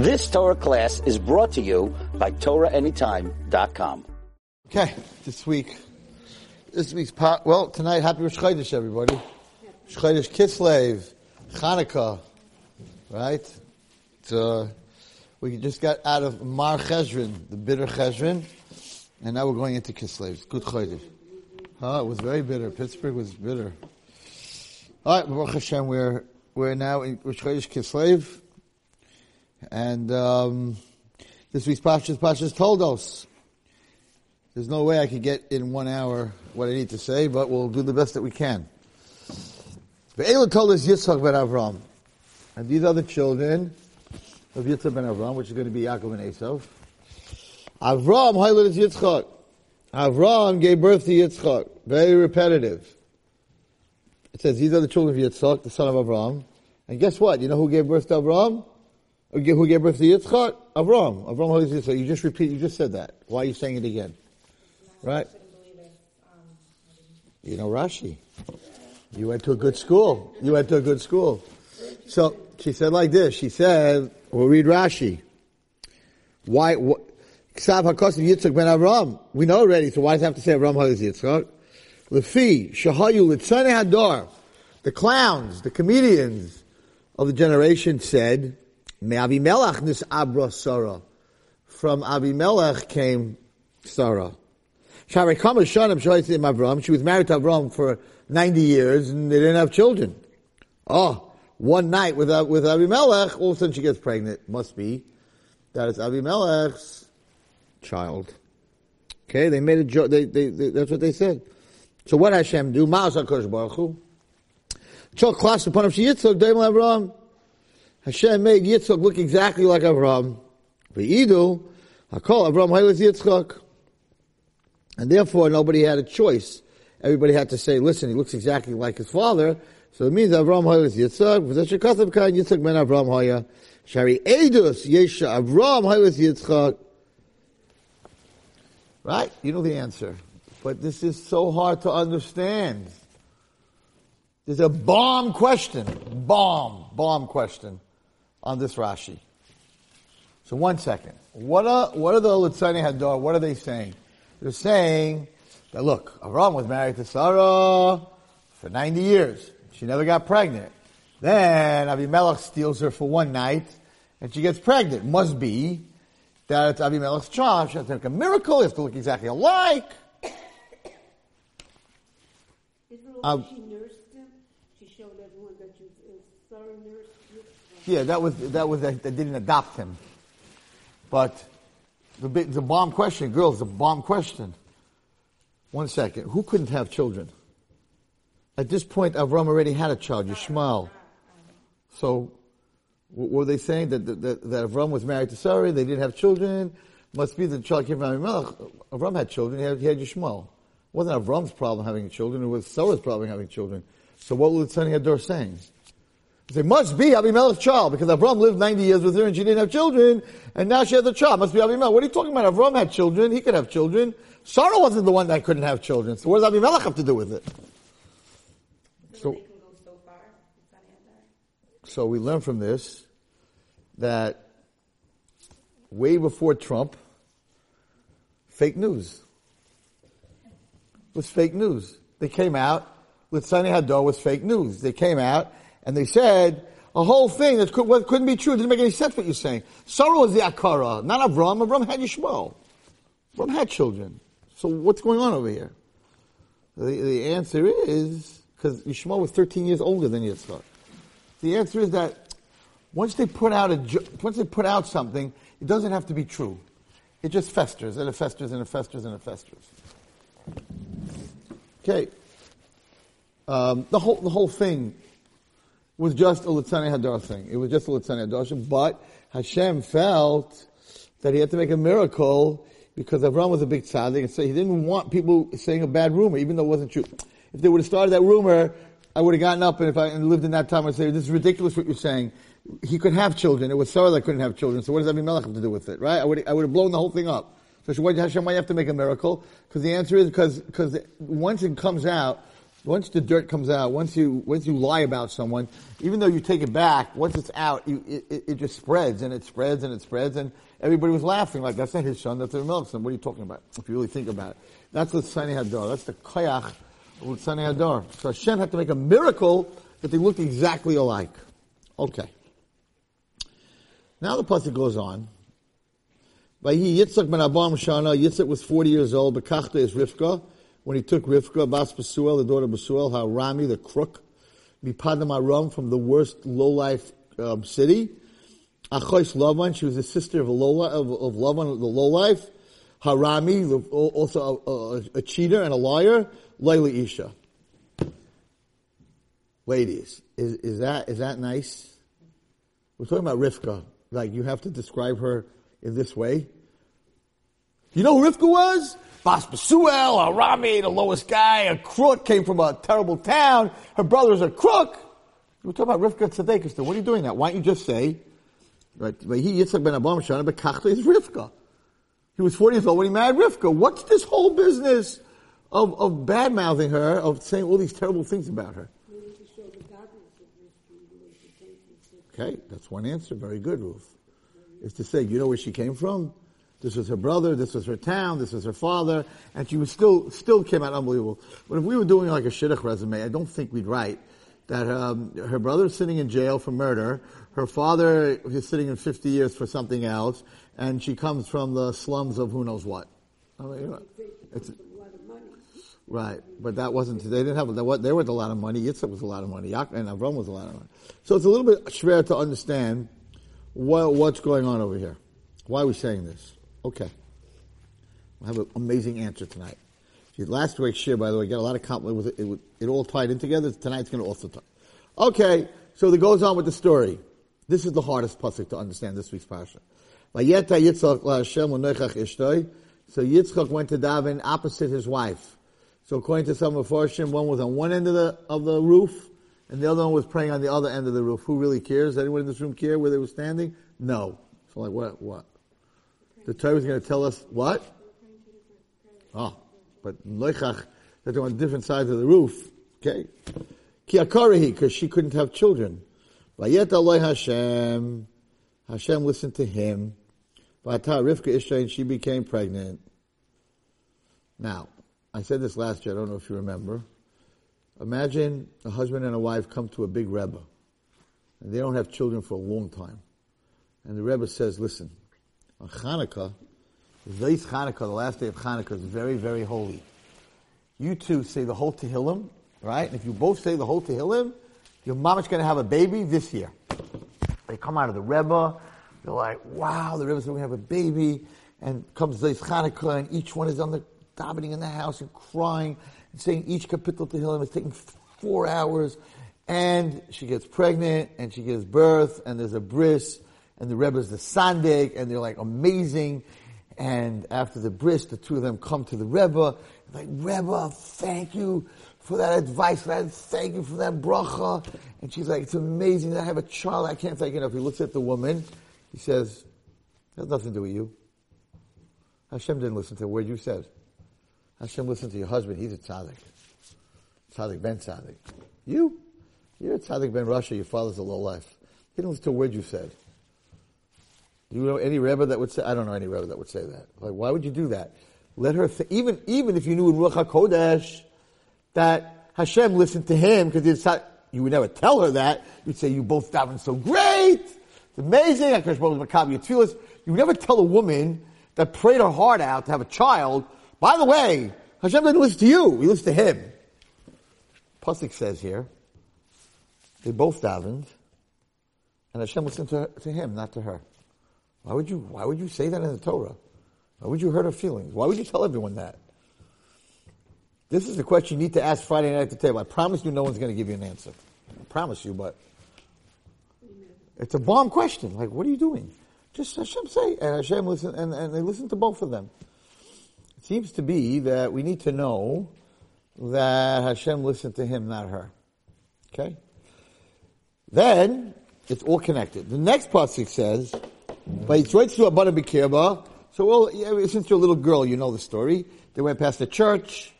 This Torah class is brought to you by TorahAnytime.com. Okay, this week, this week's part, well, tonight, happy Rosh Chodesh, everybody. Rosh Chodesh Kislev, Chanukah, right? So, we just got out of Mar Cheshvan, the bitter Cheshvan, and now we're going into Kislev. Good Chodesh. Huh, it was very bitter. Pittsburgh was bitter. Alright, Baruch Hashem, we're, we're now in Rosh Chodesh Kislev, and, um, this week's Pashas, Pashas Toldos. There's no way I could get in one hour what I need to say, but we'll do the best that we can. Ve'ela toldos Yitzchak ben Avram. And these are the children of Yitzchak ben Avram, which is going to be Yaakov and Esav. Avram, is Yitzchak. Avram gave birth to Yitzchak. Very repetitive. It says these are the children of Yitzchak, the son of Avram. And guess what? You know who gave birth to Avram? Who gave- birth to Yitzchak? Avram. Avram is Yitzchak. You just repeat, you just said that. Why are you saying it again? Right? You know Rashi. You went to a good school. You went to a good school. So she said like this. She said, "We'll read Rashi. Why? wh- Ksav Hakosim Yitzchak ben. We know already. So why does it have to say Avram Ha'ez Yitzchak? Lefi Shahayu Litzane. The clowns, the comedians of the generation said, "Me Avimelech nis Abra Sarah." From Avimelech came Sarah. Shari Kama Shoitzim Avram. She was married to Avram for 90 years and they didn't have children. Oh, one night with, uh, with Abimelech, all of a sudden she gets pregnant. Must be That is Abimelech's child. Okay, they made a joke, they, they, they, that's what they said. So what Hashem do? Ma'as HaKosh Baruch Hu. Chok klas upon Avram. Hashem made Yitzchak look exactly like Avram. V'idu, Hakol Avram Hailas Yitzchak. And therefore, nobody had a choice. Everybody had to say, listen, he looks exactly like his father. So it means Avram is Yitzchak. V'zeh shekasav kain Yitzchak ben Avram Hoya. Shari Edus Yesha Avram is Yitzchak. Right? You know the answer. But this is so hard to understand. There's a bomb question. Bomb. Bomb question on this Rashi. So one second. What are, what are the Litzani Hadar, what are they saying? They're saying that look, Avram was married to Sarah for 90 years. She never got pregnant. Then Abimelech steals her for one night and she gets pregnant. Must be that it's Abimelech's child. She has to make a miracle. They have to look exactly alike. Isn't it Um, she nursed him? She showed everyone that she was Sarah nursed. Yeah, that was, that was, they didn't adopt him. But the the bomb question, girls, the bomb question. One second. Who couldn't have children? At this point, Avram already had a child, Yishmael. So, w- were they saying that, that, that, that Avram was married to Sarah, they didn't have children? Must be the child came from Abimelech. Avram had children, he had, he had Yishmael. It wasn't Avram's problem having children, it was Sarah's problem having children. So what was Tzani Hador saying? They must be Abimelech's child because Avram lived 90 years with her and she didn't have children, and now she has a child. Must be Abimelech. What are you talking about? Avram had children. He could have children. Sarah wasn't the one that couldn't have children. So what does Abimelech have to do with it? So, they can go so far. It's not in there. so we learn from this that way before Trump, fake news was fake news. They came out with Sunny Hadar was fake news. They came out and they said a whole thing that could, what couldn't be true. It didn't make any sense what you're saying. Sarah was the Akara, not Avram. Avram had Yishmael. Avram had children. So what's going on over here? The, the answer is, because Yishmael was 13 years older than Yitzchak. The answer is that once they put out a, once they put out something, it doesn't have to be true. It just festers, and it festers, and it festers, and it festers. Okay. Um, the whole, the whole thing was just a Litzani Hadar thing. It was just a Litzani Hadar, but Hashem felt that he had to make a miracle because Avram was a big tzaddik, and so he didn't want people saying a bad rumor, even though it wasn't true. If they would have started that rumor, I would have gotten up, and if I and lived in that time, I'd say, this is ridiculous what you're saying. He could have children. It was Sarah that couldn't have children, so what does Abimelech have to do with it, right? I would, I would have blown the whole thing up. So why, Hashem, why you have to make a miracle? Because the answer is because once it comes out once the dirt comes out, once you once you lie about someone, even though you take it back, once it's out, you, it, it, it just spreads and it spreads and it spreads, and everybody was laughing like that's not his son, that's Melch's son. What are you talking about? If you really think about it, that's the Sani Hadar. That's the koyach of Sani Hadar. So Hashem had to make a miracle that they looked exactly alike. Okay. Now the pasuk goes on. Vayhi Yitzchak ben Abam Shana. Yitzchak was forty years old. Bekachta is Rivka when he took Rivka, Bas Basuel, the daughter of Basuel, Harami, the crook, Mipadam Aram from the worst low-life um, city. Achois Lavan, she was the sister of, Lola, of, of Lavan, the low-life. Harami, the, also a, a, a, cheater and a liar. Layla Isha. Ladies, is, is that, is that nice? We're talking about Rivka. Like, you have to describe her in this way. You know who Rivka was? Bas Basuel, a Rami, the lowest guy, a crook, came from a terrible town. Her brother's a crook. We're talking about Rivka Tzadekis. What are you doing that? Why don't you just say, right, he ben is Rivka. He was 40 years old when he married Rivka. What's this whole business of, of bad mouthing her, of saying all these terrible things about her? Okay, that's one answer. Very good, Ruth. Is to say, you know where she came from? This was her brother, this was her town, this was her father, and she was still, still came out unbelievable. But if we were doing like a shidduch resume, I don't think we'd write that um, her brother's sitting in jail for murder, her father is sitting in 50 years for something else, and she comes from the slums of who knows what. I mean, you know, it's, Right, but that wasn't. They didn't have. They weren't a lot of money. Yitzchak was a lot of money. Yaakov and Avram was a lot of money. So it's a little bit schwer to understand what, what's going on over here. Why are we saying this? Okay. We'll have an amazing answer tonight. Last week's share, by the way, got a lot of compliment with it. It, it all tied in together. Tonight's going to also tie. Okay, so it goes on with the story. This is the hardest pasuk to understand this week's parsha. So Yitzchak went to daven opposite his wife. So according to some of Farshim, one was on one end of the of the roof, and the other one was praying on the other end of the roof. Who really cares? Anyone in this room care where they were standing? No. So like what? What? The Torah is going to tell us what? Oh, but loichach that they're on different sides of the roof. Okay, kiakarihi because she couldn't have children. Vayet Eloi Hashem. Hashem listened to him. Vata Rivka Isha and she became pregnant. Now, I said this last year. I don't know if you remember. Imagine a husband and a wife come to a big Rebbe, and they don't have children for a long time. And the Rebbe says, listen, on Hanukkah, Hanukkah, the last day of Hanukkah, is very, very holy. You two say the whole Tehillim, right? And if you both say the whole Tehillim, your mama's going to have a baby this year. They come out of the Rebbe, they're like, wow, the Rebbe's going to have a baby, and comes this Hanukkah, and each one is on the davening in the house and crying and saying each kapitel Tehillim is taking four hours, and she gets pregnant, and she gives birth, and there's a bris, and the Rebbe's the Sandik, and they're like amazing. And after the bris, the two of them come to the Rebbe, like, Rebbe, thank you for that advice, man. Thank you for that bracha. And she's like, it's amazing that I have a child. I can't thank you enough. He looks at the woman. He says, it has nothing to do with you. Hashem didn't listen to a word you said. Hashem listened to your husband. He's a tzaddik. Tzaddik ben tzaddik. You? You're a tzaddik ben rasha. Your father's a low life. He didn't listen to a word you said. Do you know any Rebbe that would say, I don't know any Rebbe that would say that. Like, why would you do that? Let her, th- even, even if you knew in Ruach HaKodesh that Hashem listened to him, because you would never tell her that. You'd say, you both daven so great. It's amazing. HaKadosh Baruch Hu You would never tell a woman that prayed her heart out to have a child, by the way, Hashem didn't listen to you. He listened to him. Pasuk says here, they both davened, and Hashem listened to, to him, not to her. Why would you, why would you say that in the Torah? Why would you hurt her feelings? Why would you tell everyone that? This is the question you need to ask Friday night at the table. I promise you no one's going to give you an answer. I promise you, but it's a bomb question. Like, what are you doing? Just Hashem say, and Hashem listen, and, and they listen to both of them. It seems to be that we need to know that Hashem listened to him, not her. Okay? Then, it's all connected. The next pasuk says, but it's right to Abana Bikirba. So, well, yeah, since you're a little girl, you know the story. They went past the church,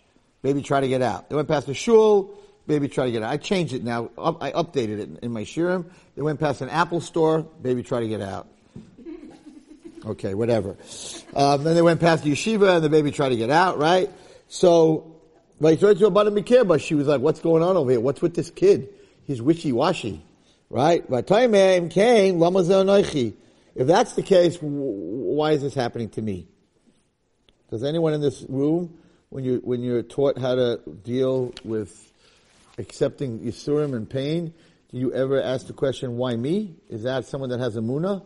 maybe try to get out. They went past the shul. maybe try to get out. I changed it now. I updated it in my shirim. They went past an Apple store. maybe try to get out. Okay, whatever. Um, then they went past the yeshiva and the baby tried to get out, right? So, he tried to about a but she was like, what's going on over here? What's with this kid? He's wishy-washy, right? But time came, lama ze'anoichi. If that's the case, why is this happening to me? Does anyone in this room, when you when you're taught how to deal with accepting yisurim and pain, do you ever ask the question, "Why me?" Is that someone that has a muna?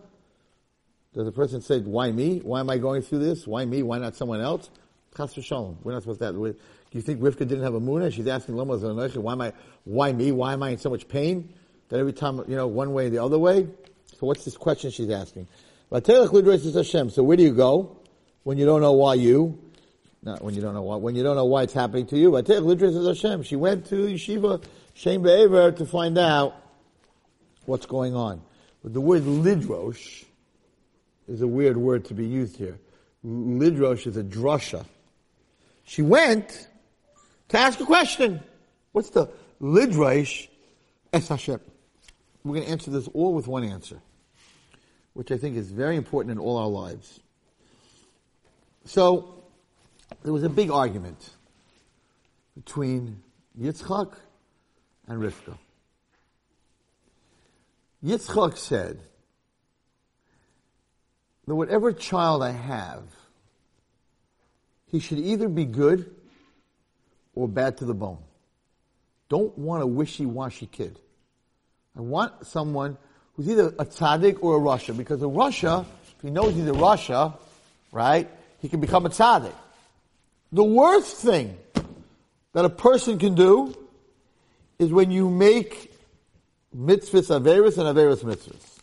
Does a person say, "Why me? Why am I going through this? Why me? Why not someone else?" Chas v'shalom. We're not supposed to. Do you think Rivka didn't have a muna? She's asking Lama "Why am I? Why me? Why am I in so much pain?" That every time, you know, one way or the other way. So what's this question she's asking? So where do you go when you don't know why you? Not when you don't know why. When you don't know why it's happening to you. She went to yeshiva Shem Be'ever to find out what's going on. But the word lidrosh is a weird word to be used here. Lidrosh is a drasha. She went to ask a question. What's the lidrosh es Hashem? We're going to answer this all with one answer, which I think is very important in all our lives. So, there was a big argument between Yitzchak and Rivka. Yitzchak said that whatever child I have, he should either be good or bad to the bone. Don't want a wishy-washy kid. I want someone who's either a tzaddik or a rasha, because a rasha, if he knows he's a rasha, right, he can become a tzaddik. The worst thing that a person can do is when you make mitzvahs averis and averis mitzvahs.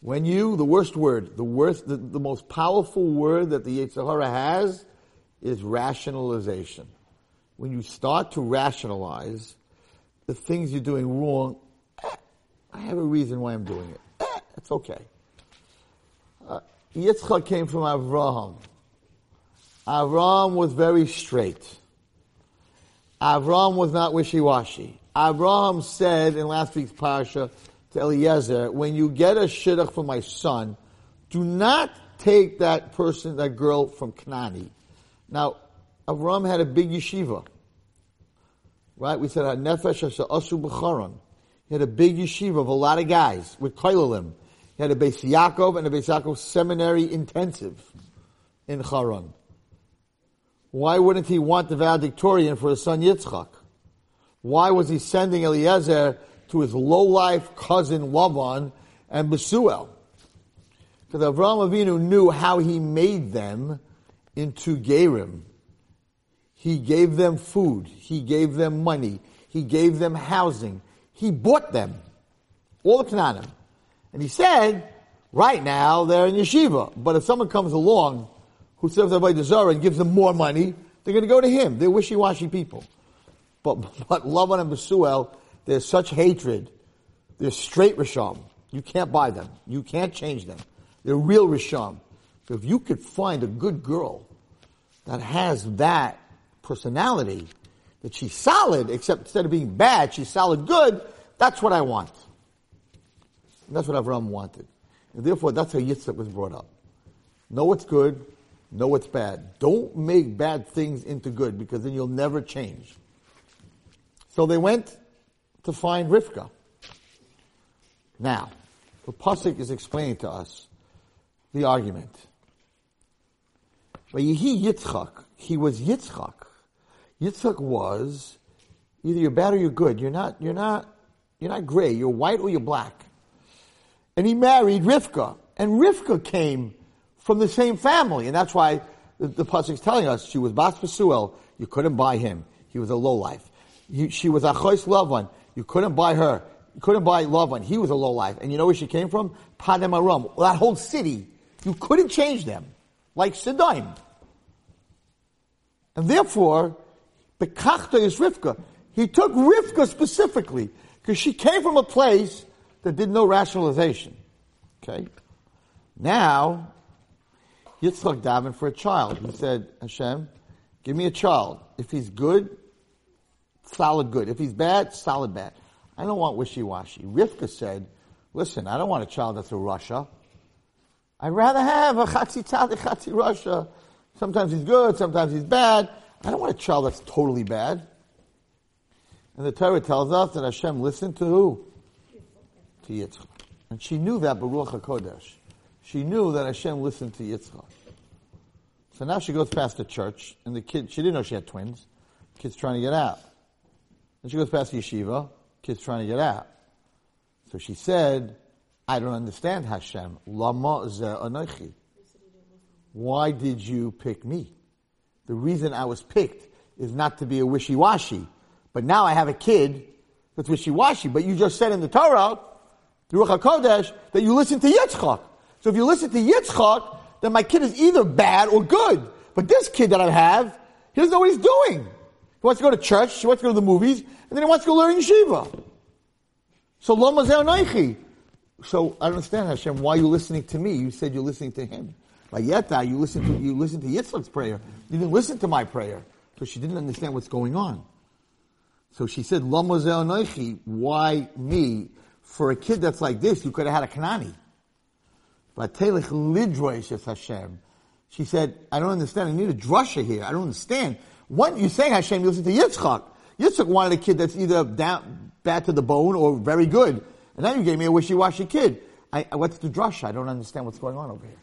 When you, the worst word, the worst, the, the most powerful word that the Yetzer Hara has is rationalization. When you start to rationalize the things you're doing wrong, eh, I have a reason why I'm doing it. Eh, it's okay. Uh, Yitzchak came from Avraham. Avraham was very straight. Avraham was not wishy-washy. Avraham said in last week's parsha to Eliezer, when you get a shidduch for my son, do not take that person, that girl from Knani. Now, Avraham had a big yeshiva. Right? We said, our Nefesh Asu B'charon. He had a big yeshiva of a lot of guys with Kailalim. He had a Beis Yaakov and a Beis Yaakov seminary intensive in Charon. Why wouldn't he want the valedictorian for his son Yitzchak? Why was he sending Eliezer to his low-life cousin Lavan and Besuel? Because Avraham Avinu knew how he made them into Gerim. He gave them food. He gave them money. He gave them housing. He bought them. All the Canaanim. And he said, right now they're in yeshiva. But if someone comes along who serves Avodah Zarah and gives them more money, they're going to go to him. They're wishy-washy people. But, but Lavan and Besuel, there's such hatred. They're straight Risham. You can't buy them. You can't change them. They're real Risham. So if you could find a good girl that has that personality, that she's solid, except instead of being bad, she's solid good, that's what I want. And that's what Avram wanted. And therefore, that's how Yitzchak was brought up. Know what's good, know what's bad. Don't make bad things into good because then you'll never change. So they went to find Rivka. Now, the Pasuk is explaining to us the argument. Vayihi Yitzchak, he was Yitzchak. Yitzchak was either you're bad or you're good. You're not, you're not, you're not gray. You're white or you're black. And he married Rivka. And Rivka came from the same family. And that's why the, the is telling us she was Bas Besuel. You couldn't buy him. He was a lowlife. You, she was Achois Lavan. You couldn't buy her. You couldn't buy Lavan. He was a lowlife. And you know where she came from? Padem Aram. That whole city. You couldn't change them. Like Sidon. And therefore, Bekachta is Rivka. He took Rivka specifically because she came from a place that did no rationalization. Okay? Now, Yitzchak davened for a child. He said, Hashem, Give me a child. If he's good, solid good. If he's bad, solid bad. I don't want wishy-washy. Rivka said, listen, I don't want a child that's a rasha. I'd rather have a Chatzi Tzadik, Chatzi rasha. Sometimes he's good, sometimes he's bad. I don't want a child that's totally bad. And the Torah tells us that Hashem listened to who? To Yitzchak. And she knew that, Baruch HaKodesh. She knew that Hashem listened to Yitzchak. So now she goes past the church, and the kid, she didn't know she had twins. Kid's trying to get out. And she goes past the yeshiva, kid's trying to get out. So she said, I don't understand Hashem. Lama ze anochi. Why did you pick me? The reason I was picked is not to be a wishy-washy. But now I have a kid that's wishy-washy. But you just said in the Torah, the Ruach HaKodesh, that you listen to Yitzchak. So if you listen to Yitzchak, then my kid is either bad or good. But this kid that I have, he doesn't know what he's doing. He wants to go to church, he wants to go to the movies, and then he wants to go learn yeshiva. So Loma Zeonaichi. So I don't understand Hashem, why are you listening to me? You said you're listening to him. Yeta, you listen to you listen to Yitzchak's prayer. You didn't listen to my prayer. So she didn't understand what's going on. So she said, Lama Zeonaichi, why me? For a kid that's like this, you could have had a Kanani. But Telech Lidroish Hashem. She said, I don't understand. I need a drasha here. I don't understand. What you saying Hashem, you listen to Yitzchak. Yitzchak wanted a kid that's either down, bad to the bone or very good. And now you gave me a wishy-washy kid. I, what's the drasha? I don't understand what's going on over here.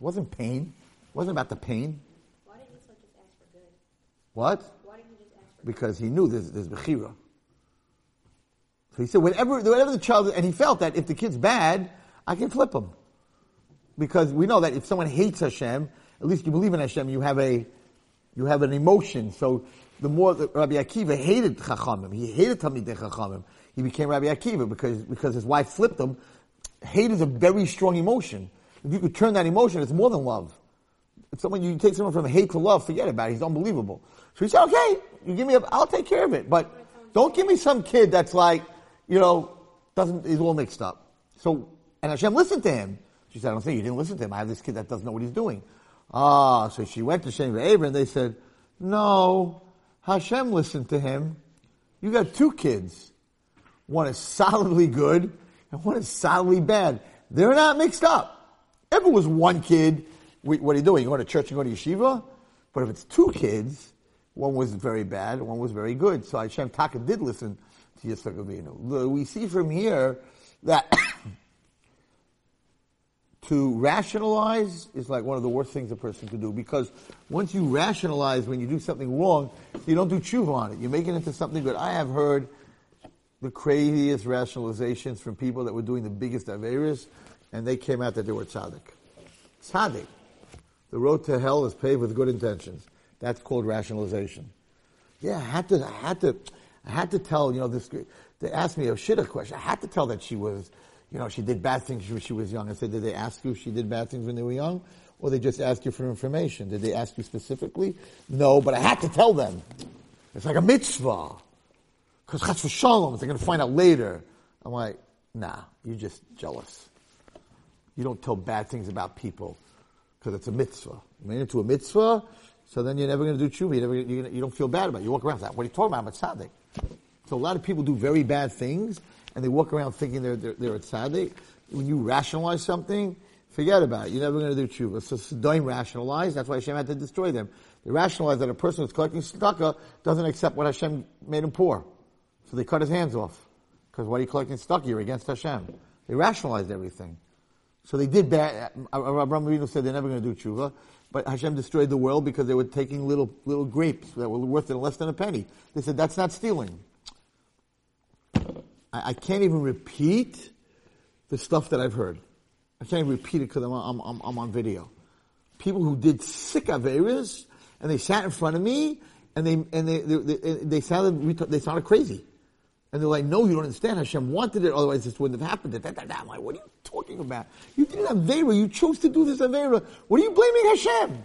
It wasn't pain. It wasn't about the pain. Why didn't Yitzchak just ask for good? What? Why didn't he just ask for Because he knew there's, there's Bechira. So he said, whatever, whatever the child, and he felt that if the kid's bad, I can flip him. Because we know that if someone hates Hashem, at least you believe in Hashem, you have a, you have an emotion. So the more that Rabbi Akiva hated Chachamim, he hated Talmidei Chachamim, he became Rabbi Akiva because, because his wife flipped him. Hate is a very strong emotion. If you could turn that emotion, it's more than love. If someone, you take someone from hate to love, forget about it. He's unbelievable. So he said, okay, you give me a, I'll take care of it. But don't give me some kid that's like, you know, doesn't, is all mixed up. So, and Hashem listened to him. She said, I don't think you didn't listen to him. I have this kid that doesn't know what he's doing. Ah, so she went to Shem Abram and they said, no, Hashem listened to him. You got two kids. One is solidly good and one is solidly bad. They're not mixed up. If it was one kid, we- what are you doing? You go to church and go to yeshiva? But if it's two kids, one was very bad one was very good. So Hashem Taka did listen to Yitzchak Avinu. We see from here that to rationalize is like one of the worst things a person could do because once you rationalize when you do something wrong, you don't do tshuva on it. You make it into something good. I have heard the craziest rationalizations from people that were doing the biggest averas, and they came out that they were tzaddik. Tzaddik. The road to hell is paved with good intentions. That's called rationalization. Yeah, I had to, I had to, I had to tell, you know, this, they asked me a shitta question. I had to tell that she was, you know, she did bad things when she was young. I said, did they ask you if she did bad things when they were young? Or they just asked you for information? Did they ask you specifically? No, but I had to tell them. It's like a mitzvah. Because chas v'shalom, they're going to find out later. I'm like, nah, you're just jealous. You don't tell bad things about people because it's a mitzvah. You made it into a mitzvah, so then you're never going to do tshuva. You're never, you're gonna, you don't feel bad about it. You walk around that. What are you talking about? I'm a tzaddik. So a lot of people do very bad things, and they walk around thinking they're, they're, they're a tzaddik. When you rationalize something, forget about it. You're never going to do tshuva. So Sodom rationalized. That's why Hashem had to destroy them. They rationalized that a person who's collecting tzedakah doesn't accept what Hashem made him poor. So they cut his hands off. Because what are you collecting tzedakah? You're against Hashem. They rationalized everything. So they did bad. Abraham Avinu said they're never going to do tshuva, but Hashem destroyed the world because they were taking little little grapes that were worth less than a penny. They said that's not stealing. I, I can't even repeat the stuff that I've heard. I can't even repeat it because I'm, I'm, I'm, I'm on video. People who did sick averas and they sat in front of me and they and they they, they, they sounded they sounded crazy. And they're like, no, you don't understand. Hashem wanted it, otherwise this wouldn't have happened. I'm like, what are you talking about? You did an Avera. You chose to do this Avera. What are you blaming Hashem?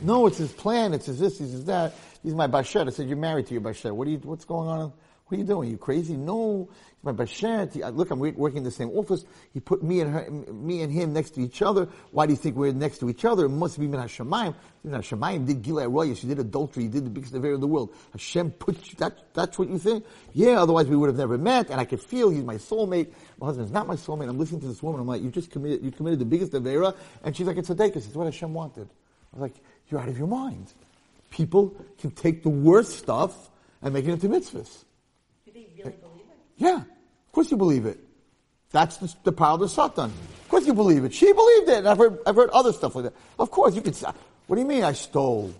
No, it's his plan. It's his this, it's his that. He's my Bashet. I said, you're married to your Bashet. What are you, what's going on? What are you doing? you crazy? No. Bashet. He- Look, I'm working in the same office. He put me and her, me and him next to each other. Why do you think we're next to each other? It must be Min Hashemayim. Min Hashemayim did Gilei Roya. She did adultery. He did the biggest affair in the world. Hashem put you, that, that's what you think? Yeah, otherwise we would have never met. And I could feel he's my soulmate. My husband's not my soulmate. I'm listening to this woman. I'm like, you just committed, you committed the biggest Avera. And she's like, it's a Dekas. It's what Hashem wanted. I was like, you're out of your mind. People can take the worst stuff and make it into mitzvahs. Did he really believe it? Yeah, of course you believe it. That's the, the power of the Satan. Of course you believe it. She believed it. And I've heard, I've heard other stuff like that. Of course you could say, what do you mean I stole? What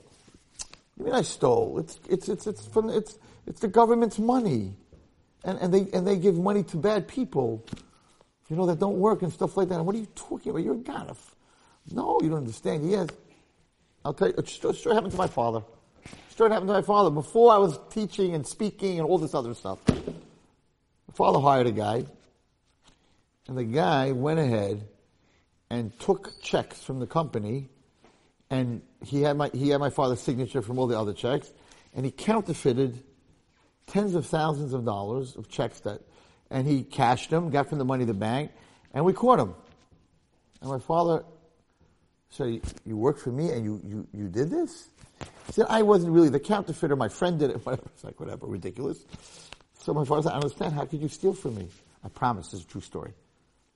do you mean I stole? It's, it's, it's, it's from, it's, it's the government's money. And, and they, and they give money to bad people, you know, that don't work and stuff like that. What are you talking about? You're a ganef. No, you don't understand. Yes. I'll tell you, a story story happened to my father. Story happened to my father before I was teaching and speaking and all this other stuff. Father hired a guy, and the guy went ahead and took checks from the company, and he had my he had my father's signature from all the other checks, and he counterfeited tens of thousands of dollars of checks that, and he cashed them, got from the money the bank, and we caught him. And my father said, "You- worked for me, and you you you did this." He said, "I wasn't really the counterfeiter. My friend did it. Whatever. It's like whatever, ridiculous." So my father said, "I understand. How could you steal from me?" I promise, this is a true story.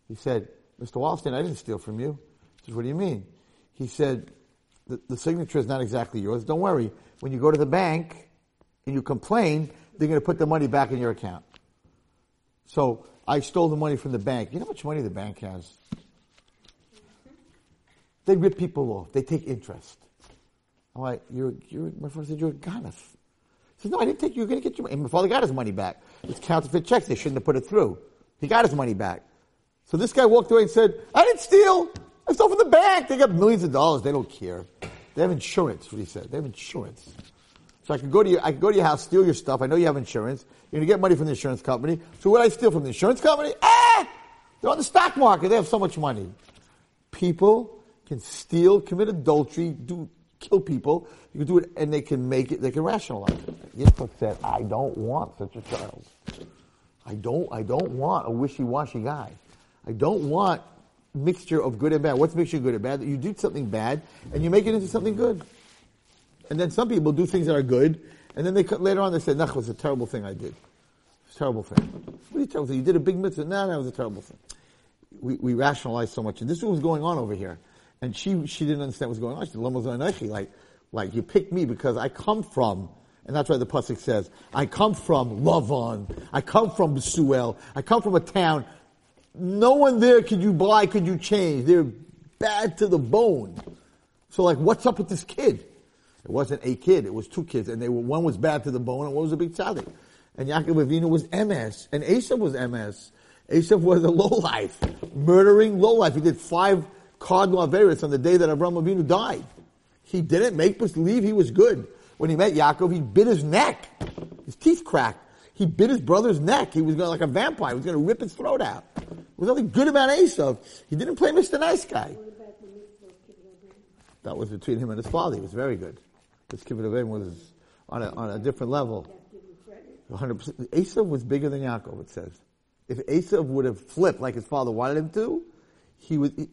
He said, "Mr. Wallstein, I didn't steal from you." I said, "What do you mean?" He said, the, "The signature is not exactly yours. Don't worry. When you go to the bank and you complain, they're going to put the money back in your account." So I stole the money from the bank. You know how much money the bank has? They rip people off. They take interest. I'm like, you're, you're, my father said, you're a ganef. He said, no, I didn't take, you're going to get your money. And my father got his money back. It's counterfeit checks. They shouldn't have put it through. He got his money back. So this guy walked away and said, I didn't steal. I stole from the bank. They got millions of dollars. They don't care. They have insurance, what he said. They have insurance. So I could go to your, I go to your house, steal your stuff. I know you have insurance. You're going to get money from the insurance company. So what I steal from the insurance company? Ah! They're on the stock market. They have so much money. People can steal, commit adultery, do kill people. You can do it, and they can make it. They can rationalize it. Yitzchak said, "I don't want such a child. I don't. I don't want a wishy-washy guy. I don't want mixture of good and bad. What's mixture of good and bad? That you do something bad and you make it into something good. And then some people do things that are good, and then they later on they say, "Nah, was a terrible thing I did. It's a terrible thing. What are you terrible thing? You did a big mitzvah. No, that was a terrible thing." we, we rationalize so much. And this is what was going on over here. And she, she didn't understand what was going on. She said, like, like you picked me because I come from, and that's why the Pasuk says, I come from Lavan. I come from Besuel. I come from a town. No one there could you buy, could you change. They're bad to the bone. So like, what's up with this kid? It wasn't a kid, it was two kids, and they were, one was bad to the bone and one was a big tzaddik. And Yaakov Avinu was emes, and Esav was emes. Esav was a lowlife, murdering lowlife. He did five cardinal averis on the day that Abraham Avinu died. He didn't make believe he was good. When he met Yaakov, he bit his neck. His teeth cracked. He bit his brother's neck. He was going like a vampire. He was going to rip his throat out. There was nothing good about Esav. He didn't play Mr. Nice Guy. That was between him and his father. He was very good. This Kibbutz was on a, on a different level. Give him credit. 100%. Esav was bigger than Yaakov, it says. If Esav would have flipped like his father wanted him to, he would. He,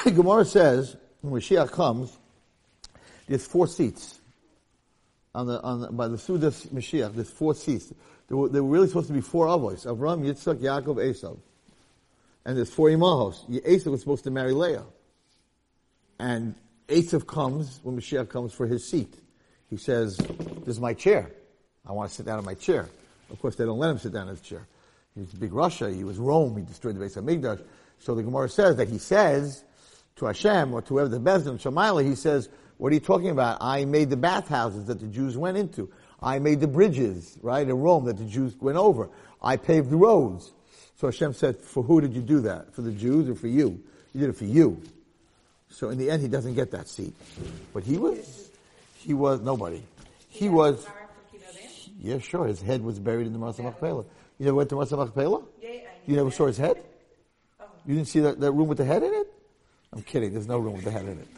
Gemara says, when Mashiach comes, there's four seats. On the, on the, by the Sudas Mashiach, there's four seats. There were, there were really supposed to be four avos. Avram, Yitzchak, Yaakov, Esav. And there's four imahos. Esav was supposed to marry Leah. And Esav comes when Mashiach comes for his seat. He says, this is my chair. I want to sit down in my chair. Of course, they don't let him sit down in his chair. He was big rasha. He was Rome. He destroyed the base of Migdash. So the Gemara says that he says to Hashem or to whoever the Bezdin, Shemaila, he says, what are you talking about? I made the bathhouses that the Jews went into. I made the bridges, right, in Rome that the Jews went over. I paved the roads. So Hashem said, for who did you do that? For the Jews or for you? You did it for you. So in the end, he doesn't get that seat. But he was, he was nobody. He was, Fire for Kibbutz Avim? yeah, sure. His head was buried in the Marsa Machpelah. You never went to Marsa Machpelah? You never saw his head? Oh. You didn't see that, that room with the head in it? I'm kidding. There's no room with the head in it.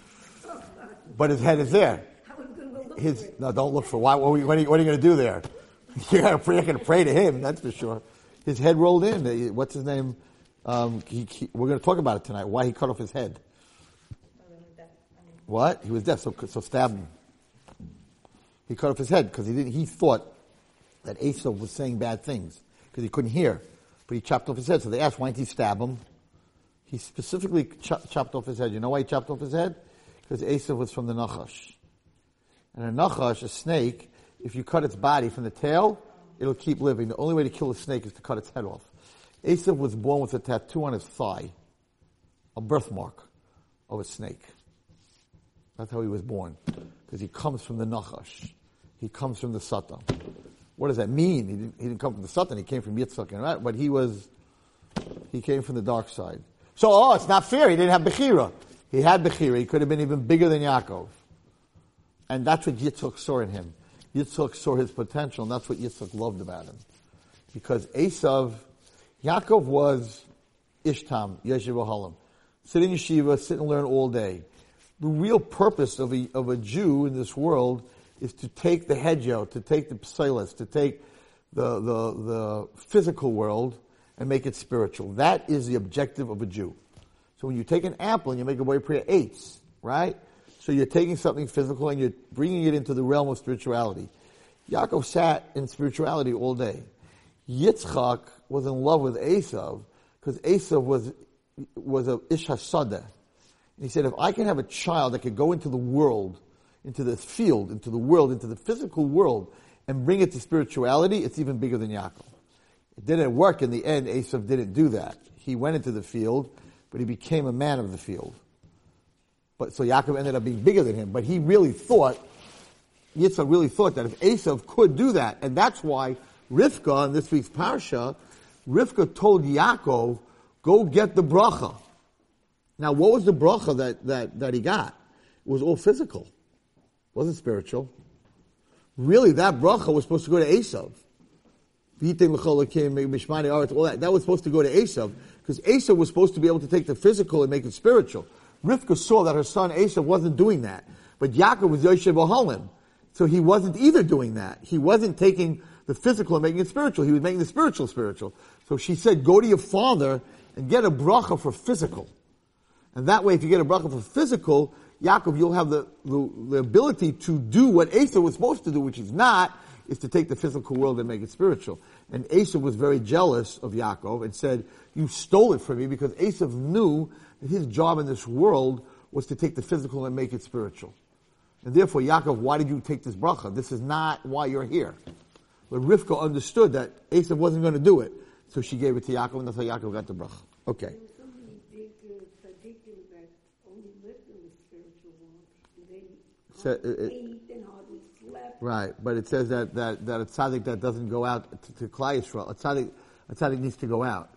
But his head is there. His no, don't look for why. What are you, you, going to do there? You're going to pray to him, that's for sure. His head rolled in. What's his name? Um, he, he, we're going to talk about it tonight. Why he cut off his head? What? He was deaf, so so stab him. He cut off his head because he didn't. He thought that Esau was saying bad things because he couldn't hear, but he chopped off his head. So they asked, "Why didn't he stab him?" He specifically cho- chopped off his head. You know why he chopped off his head? Because Esau was from the Nachash. And a Nachash, a snake, if you cut its body from the tail, it'll keep living. The only way to kill a snake is to cut its head off. Esau was born with a tattoo on his thigh, a birthmark of a snake. That's how he was born. Because he comes from the Nachash. He comes from the Satan. What does that mean? He didn't, he didn't come from the Satan, he came from Yitzchak, right? But he was, he came from the dark side. So, oh, it's not fair. He didn't have Bechira. He had Bechira. He could have been even bigger than Yaakov. And that's what Yitzchak saw in him. Yitzchak saw his potential, and that's what Yitzchak loved about him. Because Esav, Yaakov was Ishtam, Yeshiva Halam. Sit in yeshiva, sit and learn all day. The real purpose of a, of a Jew in this world is to take the hedjo, to take the psilas, to take the, the, the physical world and make it spiritual. That is the objective of a Jew. So when you take an apple and you make a boy prayer eights, right? So you're taking something physical and you're bringing it into the realm of spirituality. Yaakov sat in spirituality all day. Yitzchak was in love with Esav because Esav was was a ish hasada. And he said, if I can have a child that could go into the world, into the field, into the world, into the physical world, and bring it to spirituality, it's even bigger than Yaakov. It didn't work in the end. Esav didn't do that. He went into the field, but he became a man of the field. But so Yaakov ended up being bigger than him. But he really thought, Yitzchak really thought that if Esav could do that, and that's why Rivka in this week's parsha, Rivka told Yaakov, go get the bracha. Now, what was the bracha that, that, that he got? It was all physical. It wasn't spiritual. Really, that bracha was supposed to go to Esav. All that. That was supposed to go to Esav, because Esav was supposed to be able to take the physical and make it spiritual. Rivka saw that her son Esav wasn't doing that. But Yaakov was Yoshev Ohalim. So he wasn't either doing that. He wasn't taking the physical and making it spiritual. He was making the spiritual spiritual. So she said, go to your father and get a bracha for physical. And that way, if you get a bracha for physical, Yaakov, you'll have the, the, the ability to do what Asa was supposed to do, which is not, is to take the physical world and make it spiritual. And Asa was very jealous of Yaakov and said, you stole it from me because Asa knew that his job in this world was to take the physical and make it spiritual. And therefore, Yaakov, why did you take this bracha? This is not why you're here. But Rivka understood that Asa wasn't going to do it. So she gave it to Yaakov, and that's how Yaakov got the bracha. Okay. So uh, Right, but it says that, that, that a tzaddik that doesn't go out to, to Klal Yisrael, a tzaddik, a tzaddik needs to go out,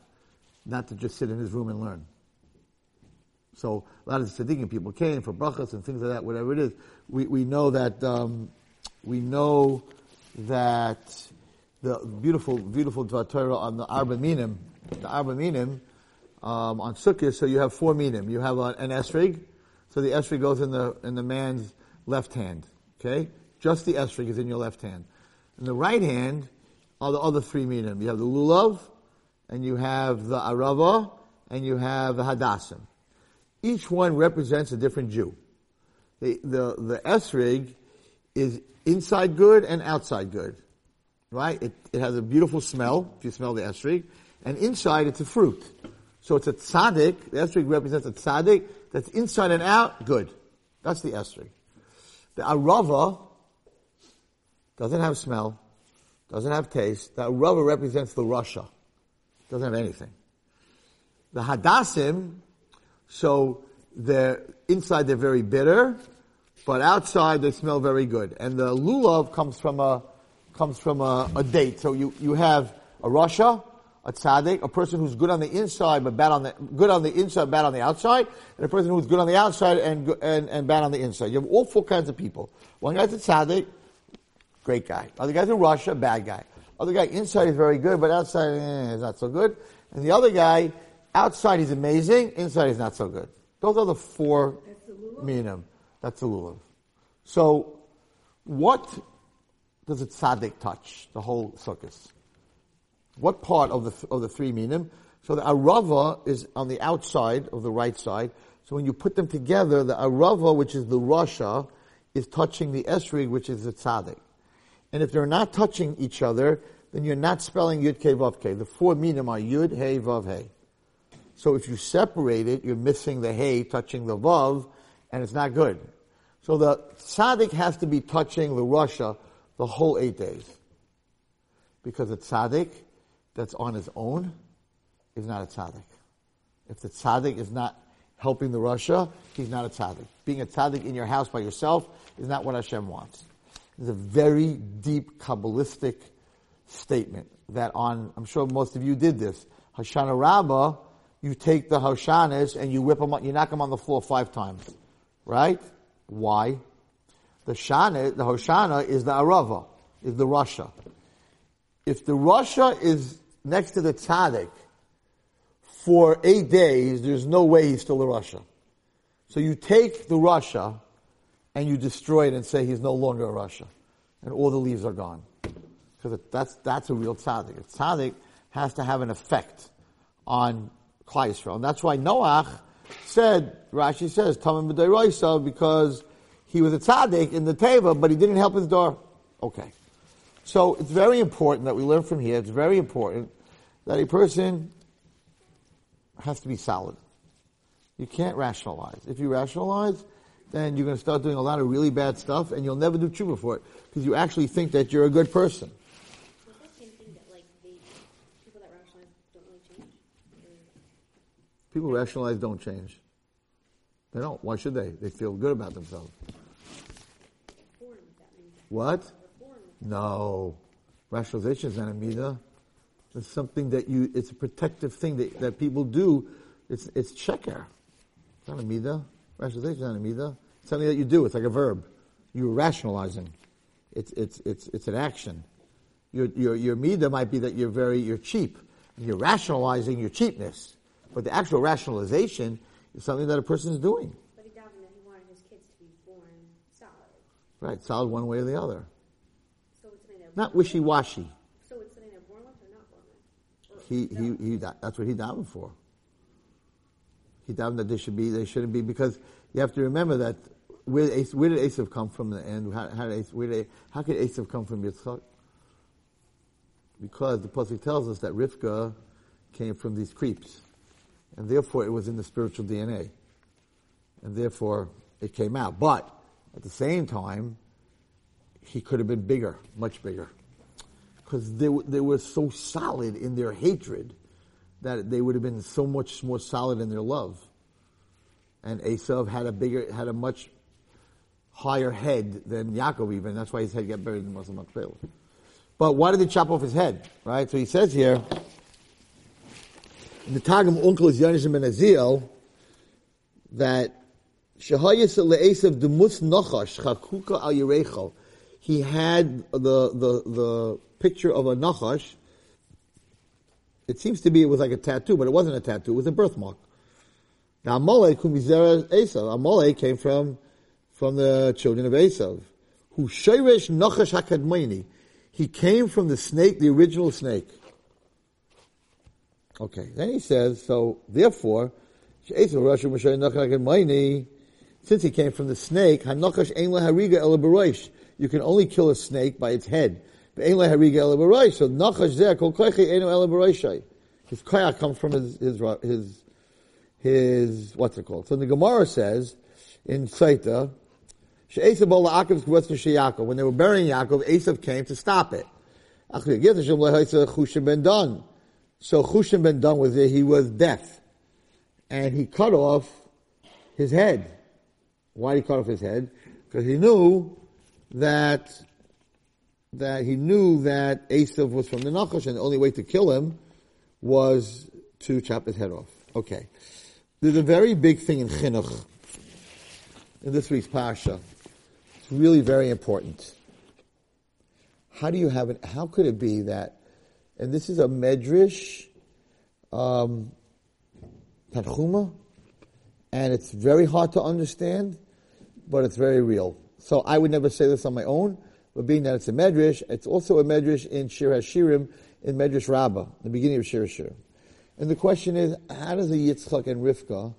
not to just sit in his room and learn. So a lot of the tzaddikim people came for brachas and things like that, whatever it is. We, we know that, um, we know that the beautiful, beautiful Dvar Torah on the Arba Minim, the Arba Minim, um, on Sukkot, so you have four minim. You have an, an esrig, so the esrig goes in the, in the man's left hand. Okay? Just the esrig is in your left hand. In the right hand are the other three minim. You have the lulav, and you have the arava, and you have the hadassim. Each one represents a different Jew. The, the, the esrig is inside good and outside good. Right? It, it has a beautiful smell, if you smell the esrig, and inside it's a fruit. So it's a tzaddik, the esrig represents a tzaddik that's inside and out, good. That's the esrig. The arava doesn't have smell, doesn't have taste. That rubber represents the rasha. Doesn't have anything. The hadassim, so they're inside they're very bitter, but outside they smell very good. And the lulav comes from a comes from a, a date. So you, you have a rasha, a tzaddik, a person who's good on the inside but bad on the good on the inside, bad on the outside, and a person who's good on the outside and and, and bad on the inside. You have all four kinds of people. One guy's a tzaddik, great guy. Other guy's a rasha, bad guy. Other guy inside is very good, but outside eh, is not so good. And the other guy, outside he's amazing, inside he's not so good. Those are the four minim. That's the lulav. So, what does a tzaddik touch? The whole sukkah. What part of the of the three minim? So the arava is on the outside of the right side. So when you put them together, the arava, which is the rasha, is touching the esrig, which is the tzaddik. And if they're not touching each other, then you're not spelling yud ke vav ke. The four minim are yud hey vav hey. So if you separate it, you're missing the hey touching the vav, and it's not good. So the tzaddik has to be touching the rasha the whole eight days. Because a tzaddik that's on his own is not a tzaddik. If the tzaddik is not helping the rasha, he's not a tzaddik. Being a tzaddik in your house by yourself is not what Hashem wants. It's a very deep Kabbalistic statement that on, I'm sure most of you did this. Hoshana Rabbah, you take the Hoshanas and you whip them, you knock them on the floor five times. Right? Why? The Shana, the Hoshana is the Arava, is the rasha. If the rasha is next to the tzaddik for eight days, there's no way he's still a rasha. So you take the rasha and you destroy it and say he's no longer a rasha. And all the leaves are gone. Because that's, that's a real tzaddik. A tzaddik has to have an effect on Klal Yisrael. And that's why Noach said, Rashi says, Tamim B'dayroisa, because he was a tzaddik in the Teva, but he didn't help his door. Okay. So it's very important that we learn from here, it's very important that a person has to be solid. You can't rationalize. If you rationalize, then you're going to start doing a lot of really bad stuff and you'll never do tshuva for it because you actually think that you're a good person. People rationalize don't change? They don't. Why should they? They feel good about themselves. What? No. Rationalization is not a midah. It's something that you, it's a protective thing that, that people do. It's, it's checker. It's not a midah. Rationalization is not a midah. It's something that you do. It's like a verb. You're rationalizing. It's, it's, it's, it's an action. Your, your, your midah might be that you're very, you're cheap. And you're rationalizing your cheapness. But the actual rationalization is something that a person is doing. But he doubted that he wanted his kids to be born solid. Right. Solid one way or the other. So it's something Not wishy-washy. So it's something they're born with or not born with? Or He, he, he, that's what he davened for. He doubted that they should be, they shouldn't be, because you have to remember that where, where did Esav come from and how, how, did where how could Esav come from Yitzchak? Because the Pasuk tells us that Rivka came from these creeps. And therefore it was in the spiritual DNA. And therefore it came out. But at the same time, he could have been bigger, much bigger because they, they were so solid in their hatred that they would have been so much more solid in their love. And Esav had a bigger, had a much higher head than Yaakov even. That's why his head got buried in Muslim Makpelah. But why did they chop off his head? Right? So he says here, in the Targum Onkelos Yonis ben Uziel, that Shahayas le'esav demus nachash chakuka al. He had the, the, the picture of a nachash. It seems to be it was like a tattoo, but it wasn't a tattoo. It was a birthmark. Now Amalek Esav. Amalek came from from the children of Esav. Who sheresh nachash hakadmaini. He came from the snake, the original snake. Okay. Then he says, so therefore. Since he came from the snake. You can only kill a snake by its head. So Nachash zeh kol koichi einu el baroishai. His koyach comes from his, his, his, his, what's it called? So the Gemara says, in Saita. When they were burying Yaakov, Esav came to stop it. So Chushim ben Don was there, he was deaf. And he cut off his head. Why did he cut off his head? Because he knew that that he knew that Esav was from the Nachash, and the only way to kill him was to chop his head off. Okay. There's a very big thing in Chinuch, in this week's Parsha. It's really very important. How do you have it, how could it be that, and this is a Medrash, um, Tanchuma, and it's very hard to understand, but it's very real. So I would never say this on my own, But being that it's a medrash, it's also a medrash in Shir Hashirim, in Medrash Rabbah, the beginning of Shir Hashirim. And the question is, how does a Yitzchak and Rivka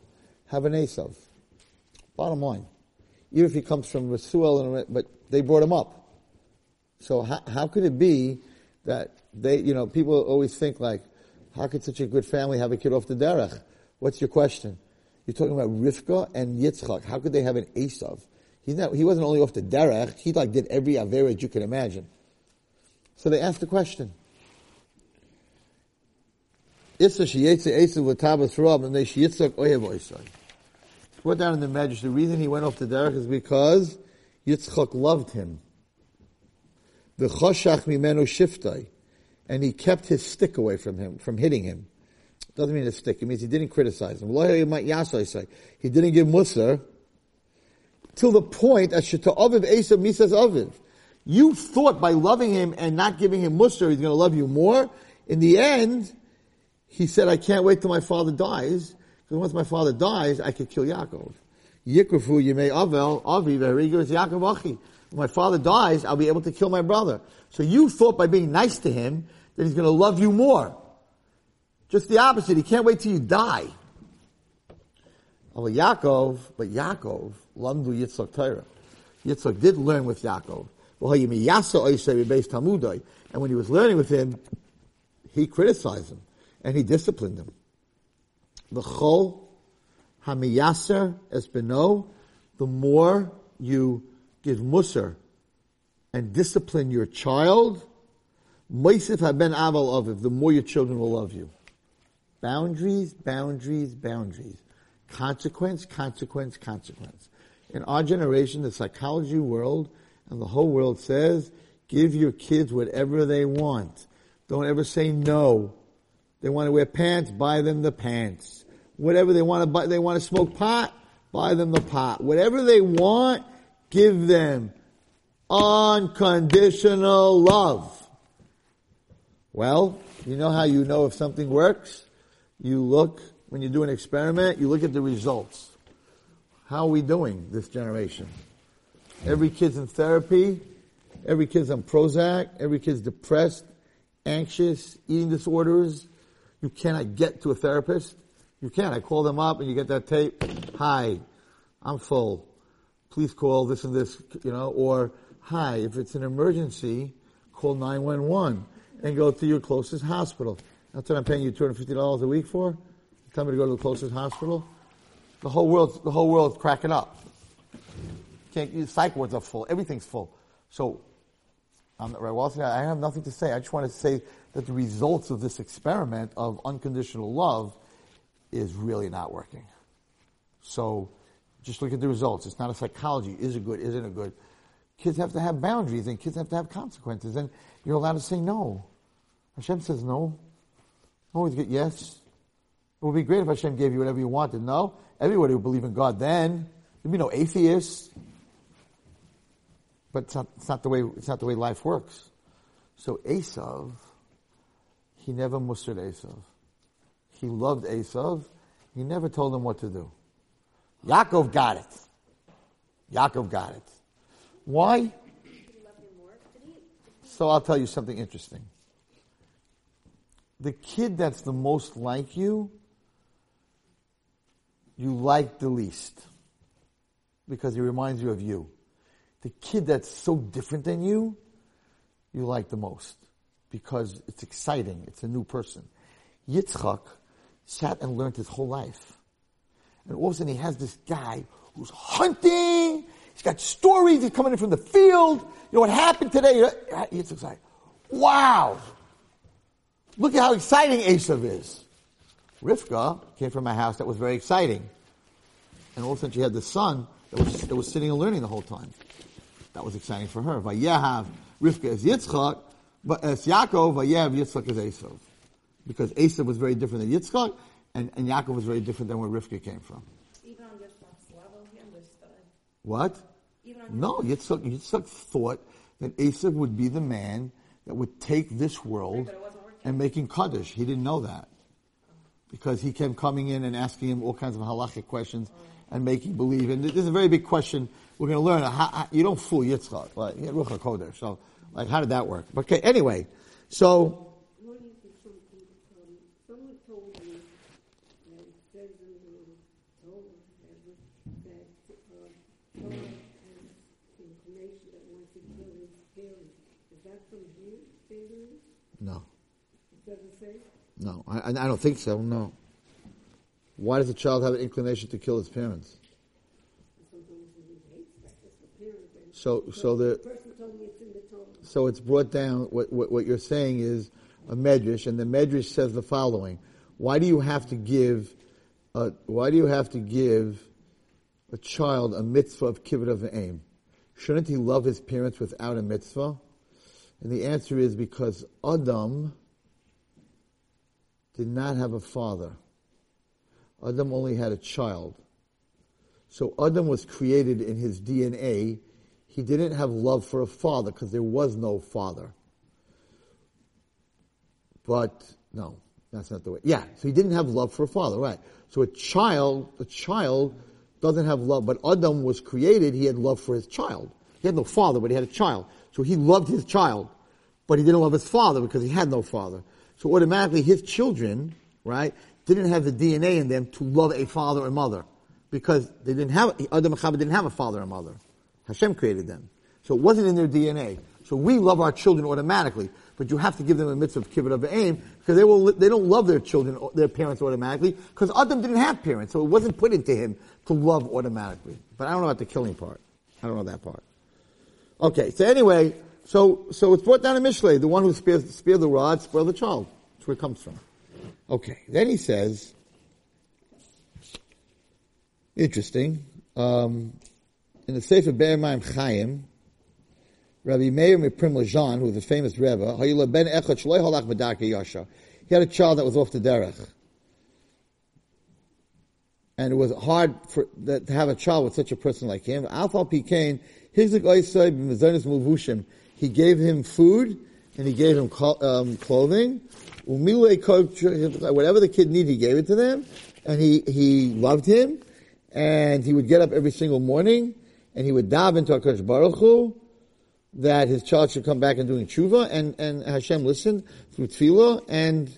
have an Esav? Bottom line. Even if he comes from Besuel, but they brought him up. So how, how could it be that they, you know, people always think like, how could such a good family have a kid off the derech? What's your question? You're talking about Rivka and Yitzchak. How could they have an Esav? He's not, he wasn't only off the derech, he like did every avera you can imagine. So they asked the question. Put down in the Medrash, the reason he went off the derech is because Yitzchak loved him. The choshach mimenu shiftai. And he kept his stick away from him, from hitting him. Doesn't mean a stick. It means he didn't criticize him. He didn't give musar till the point that. You thought by loving him and not giving him musar, he's going to love you more. In the end, he said, I can't wait till my father dies, because once my father dies, I could kill Yaakov. Yikrafu Yemei Avel, Harigas Yaakov Achi. When my father dies, I'll be able to kill my brother. So you thought by being nice to him that he's going to love you more. Just the opposite. He can't wait till you die. Well, Yaakov, but Yaakov, Lamdu Yitzchak Torah. Yitzchak did learn with Yaakov. And when he was learning with him, he criticized him and he disciplined him. The chol hamiyaser the more you give musar and discipline your child, haben aval the more your children will love you. Boundaries, boundaries, boundaries. Consequence, consequence, consequence. In our generation, the psychology world and the whole world says, give your kids whatever they want. Don't ever say no. They want to wear pants, buy them the pants. Whatever they want to buy, they want to smoke pot, buy them the pot. Whatever they want, give them unconditional love. Well, you know how you know if something works? You look, when you do an experiment, you look at the results. How are we doing, this generation? Every kid's in therapy, every kid's on Prozac, every kid's depressed, anxious, eating disorders. You cannot get to a therapist. You can't. I call them up and you get that tape. Hi, I'm full. Please call this and this, you know, or hi, if it's an emergency, call 911 and go to your closest hospital. That's what I'm paying you $250 a week for? Tell me to go to the closest hospital? The whole world, the whole world's cracking up. Can't, psych wards are full. Everything's full. So, I'm not right. Well, I have nothing to say. I just want to say that the results of this experiment of unconditional love is really not working. So, just look at the results. It's not a psychology. Is it good? Isn't it good? Kids have to have boundaries and kids have to have consequences and you're allowed to say no. Hashem says no. Always get yes. It would be great if Hashem gave you whatever you wanted. No. Everybody would believe in God then. There'd be no atheists. But it's not, it's not the way, it's not the way life works. So Esav, he never mustered Esav. He loved Esav. He never told him what to do. Yaakov got it. Yaakov got it. Why? So I'll tell you something interesting. The kid that's the most like you, you like the least. Because he reminds you of you. The kid that's so different than you, you like the most. Because it's exciting. It's a new person. Yitzchak sat and learned his whole life. And all of a sudden he has this guy who's hunting He's got stories. He's coming in from the field. You know what happened today? It's exciting. Wow. Look at how exciting Esav is. Rivka came from a house that was very exciting. And all of a sudden she had the son that was, that was sitting and learning the whole time. That was exciting for her. Vayehav Rivka is Yitzchak, but as Yaakov, Vayehav Yitzchak is Esav. Because Esav was very different than Yitzchak, and, and Yaakov was very different than where Rivka came from. What? No, Yitzchak, Yitzchak thought that Esav would be the man that would take this world and making Kaddish. He didn't know that. Because he kept coming in and asking him all kinds of halachic questions. and making believe. And this is a very big question. We're going to learn how, how you don't fool Yitzchak. Like, yeah, Ruach HaKodesh. So, like, how did that work? Okay, anyway. So, According to something, someone told me that it says the Torah whatever, that God has inclination that wants to kill his parents. Is that from here, statement? no. It doesn't say? No, I, I don't think so. No. Why does a child have an inclination to kill his parents? So, so the so it's brought down. What, what what you're saying is a medrash, and the medrash says the following: Why do you have to give? A, why do you have to give a child a mitzvah of kibbut of aim? Shouldn't he love his parents without a mitzvah? And the answer is because Adam did not have a father. Adam only had a child. So Adam was created in his DNA. He didn't have love for a father because there was no father. But no, that's not the way. Yeah, so he didn't have love for a father, right? So a child, a child doesn't have love, but Adam was created, he had love for his child. He had no father, but he had a child. So he loved his child, but he didn't love his father because he had no father. So automatically his children, right, didn't have the DNA in them to love a father or mother. Because they didn't have, Adam and Chava didn't have a father or mother. Hashem created them. So it wasn't in their DNA. So we love our children automatically, but you have to give them a mitzvah of kibbut of aim because they will they don't love their children their parents automatically because Adam didn't have parents, so it wasn't put into him to love automatically. But I don't know about the killing part. I don't know that part. Okay, so anyway, so so it's brought down in Mishlei, the one who spared the rod, spoiled the child. That's where it comes from. Okay, then he says, interesting, um, in the Sefer Be'er Maim Chaim, Rabbi Meir Miprim who was a famous Rebbe. He had a child that was off the derech. And it was hard for, that, to have a child with such a person like him. Alpha Pikain, Hizlik Oisai B'Mazonis Muvushim. He gave him food, and he gave him um, clothing. Whatever the kid needed, he gave it to them. And he, he loved him. And he would get up every single morning, and he would dive into HaKadosh Baruch Hu, that his child should come back and doing tshuva, and, and Hashem listened through tefillah, and,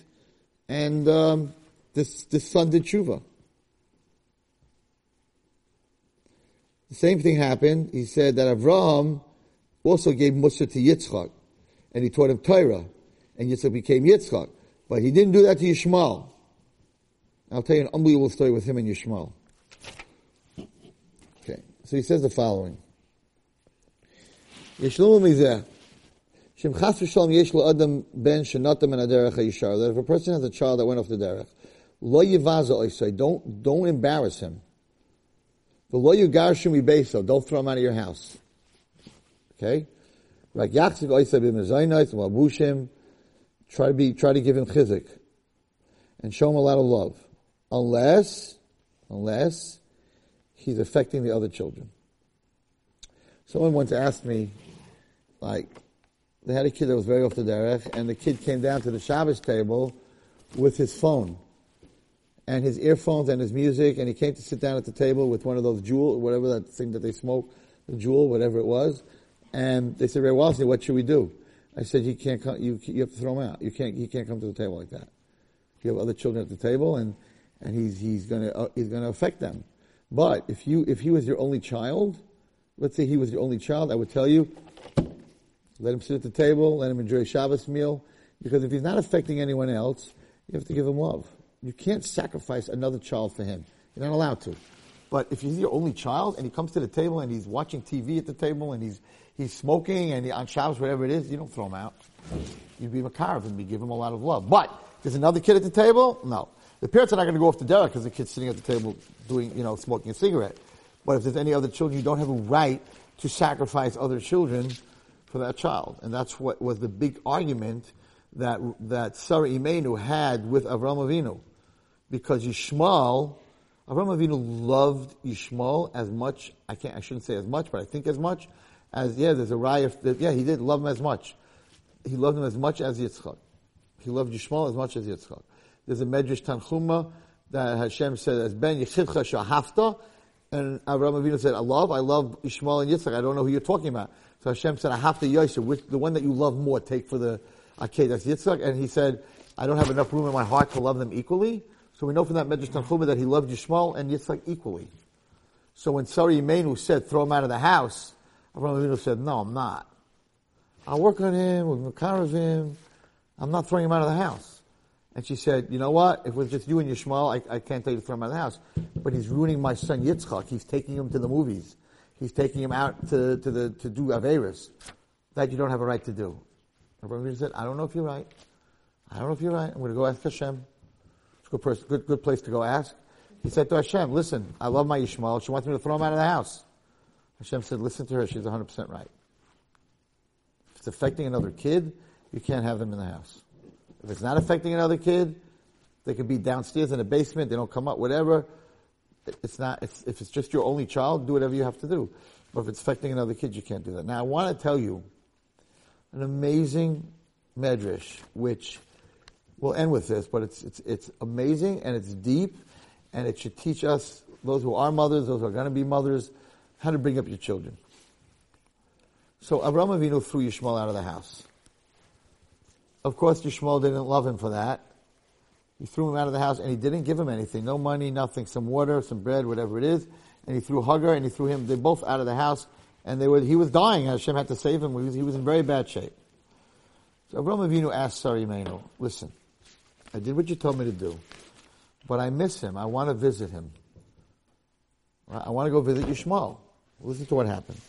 and, um, this, this son did tshuva. The same thing happened. He said that Avraham also gave Musa to Yitzchak, and he taught him Torah, and Yitzchak became Yitzchak. But he didn't do that to Yishmael. I'll tell you an unbelievable story with him and Yishmael. Okay, so he says the following. Yishlomo mizeh. Shem chas v'shalom adam ben shenatam en aderech ha'yishar. That if a person has a child that went off the derech, lo yivaza oisai, don't, don't embarrass him. V'lo yugarshim yibeso, don't throw him out of your house. Okay? Wabushim, try to be, try to give him chizik. And show him a lot of love. Unless, unless he's affecting the other children. Someone once asked me, like, they had a kid that was very off the derech, and the kid came down to the Shabbos table with his phone and his earphones and his music, and he came to sit down at the table with one of those Juul, whatever that thing that they smoke, the Juul, whatever it was, and they said, Ray Walsey, what should we do? I said, you can't come, you, you have to throw him out. You can't, he can't come to the table like that. You have other children at the table, and, and he's, he's gonna, uh, he's gonna affect them. But if you, if he was your only child, let's say he was your only child, I would tell you, let him sit at the table, let him enjoy Shabbos meal, because if he's not affecting anyone else, you have to give him love. You can't sacrifice another child for him. You're not allowed to. But if he's your only child and he comes to the table and he's watching TV at the table and he's he's smoking and on Shabbos, whatever it is, you don't throw him out. You'd be makarov and you give him a lot of love. But there's another kid at the table, no. The parents are not going to go off the derech because the kid's sitting at the table doing, you know, smoking a cigarette. But if there's any other children, you don't have a right to sacrifice other children for that child. And that's what was the big argument that, that Sarah Imenu had with Avram Avinu. Because Yishmael, Avram Avinu loved Yishmael as much, I can't, I shouldn't say as much, but I think as much as, yeah, there's a raya, that, yeah, he did love him as much. He loved him as much as Yitzchak. He loved Yishmael as much as Yitzchak. There's a Medrash Tanchuma that Hashem said, as Ben Yichidcha Shahafta, And Avraham Avinu said, I love, I love Ishmael and Yitzchak. I don't know who you're talking about. So Hashem said, I have to Yosef, which, the one that you love more, take for the Aked. That's Yitzchak. And he said, I don't have enough room in my heart to love them equally. So we know from that Medrash Tanchuma that he loved Ishmael and Yitzchak equally. So when Sarah Imenu said, throw him out of the house, Avraham Avinu said, no, I'm not. I'll work on him, we'll carve him. I'm not throwing him out of the house. And she said, you know what? If it was just you and Yishmael, I, I can't tell you to throw him out of the house. But he's ruining my son Yitzchak. He's taking him to the movies. He's taking him out to, to the, to do Averis. That you don't have a right to do. Everyone said, I don't know if you're right. I don't know if you're right. I'm going to go ask Hashem. It's a good, person, good, good place to go ask. He said to Hashem, listen, I love my Yishmael. She wants me to throw him out of the house. Hashem said, listen to her. She's 100% right. If it's affecting another kid, you can't have them in the house. If it's not affecting another kid, they can be downstairs in the basement, they don't come up, whatever. It's not, it's, if it's just your only child, do whatever you have to do. But if it's affecting another kid, you can't do that. Now I want to tell you an amazing medrash, which we'll end with this, but it's, it's, it's amazing and it's deep and it should teach us, those who are mothers, those who are going to be mothers, how to bring up your children. So Avram Avinu threw Yishmael out of the house. Of course, Yishmael didn't love him for that. He threw him out of the house and he didn't give him anything. No money, nothing. Some water, some bread, whatever it is. And he threw Hagar and he threw him, they both out of the house. And they were, he was dying. Hashem had to save him. He was, he was in very bad shape. So Abraham Avinu asked Sarah Imenu, listen, I did what you told me to do, but I miss him. I want to visit him. I want to go visit Yishmael. Listen to what happened.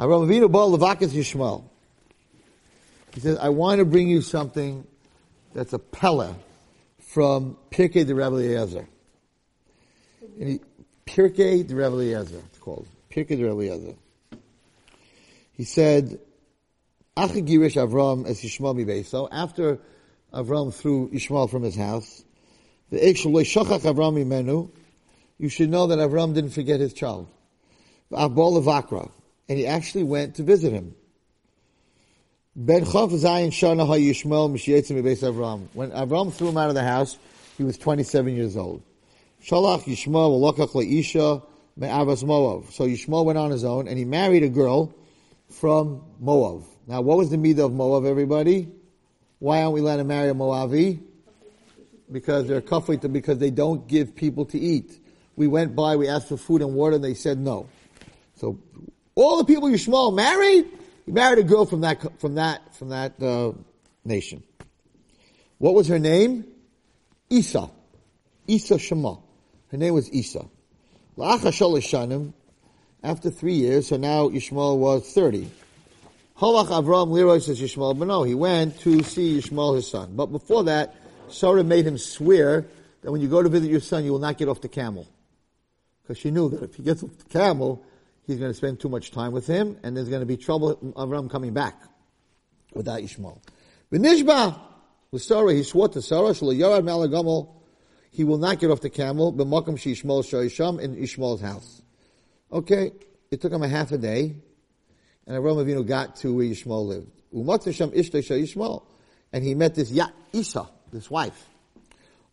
Abraham Avinu bought Levakas Yishmael. He says, I want to bring you something that's a pella from Pirkei de Rabbi Eliezer. Pirkei de Rabbi Eliezer, it's called. Pirkei de Rabbi Eliezer. He said, Achigirish Avram as Yishmael mibeso. After Avram threw Ishmael from his house, the Shachach Avram imenu, you should know that Avram didn't forget his child. And he actually went to visit him. Ben Chav Zayin Shana HaYishmael Mishiyetzim Beis Avram. When Avram threw him out of the house, he was 27 years old. Shalach Yishmael Lokach Leisha Me'avas Moav. So Yishmael went on his own and he married a girl from Moav. Now what was the midah of Moav, everybody? Why aren't we allowed to marry a Moavi? Because they're kafrit, because they don't give people to eat. We went by, we asked for food and water, and they said no. So, all the people Yishmael married, he married a girl from that, from that, from that, uh, nation. What was her name? Isa. Isa Shema. Her name was Isa. After three years, so now Yishmael was 30. Halach Avram Leroy says Yishmael, but no, he went to see Yishmael his son. But before that, Sarah made him swear that when you go to visit your son, you will not get off the camel. Because she knew that if he gets the camel, he's going to spend too much time with him, and there's going to be trouble Avram coming back without Ishmael. V'nishba, with Sarah, he swore to Sarah, he will not get off the camel, b'makam shishmael shoyisham, in Ishmael's house. Okay, it took him a half a day, and Avram Avinu got to where Yishmael lived. Umatzasham ishtay Yishmael, and he met this Ya Isa, this wife.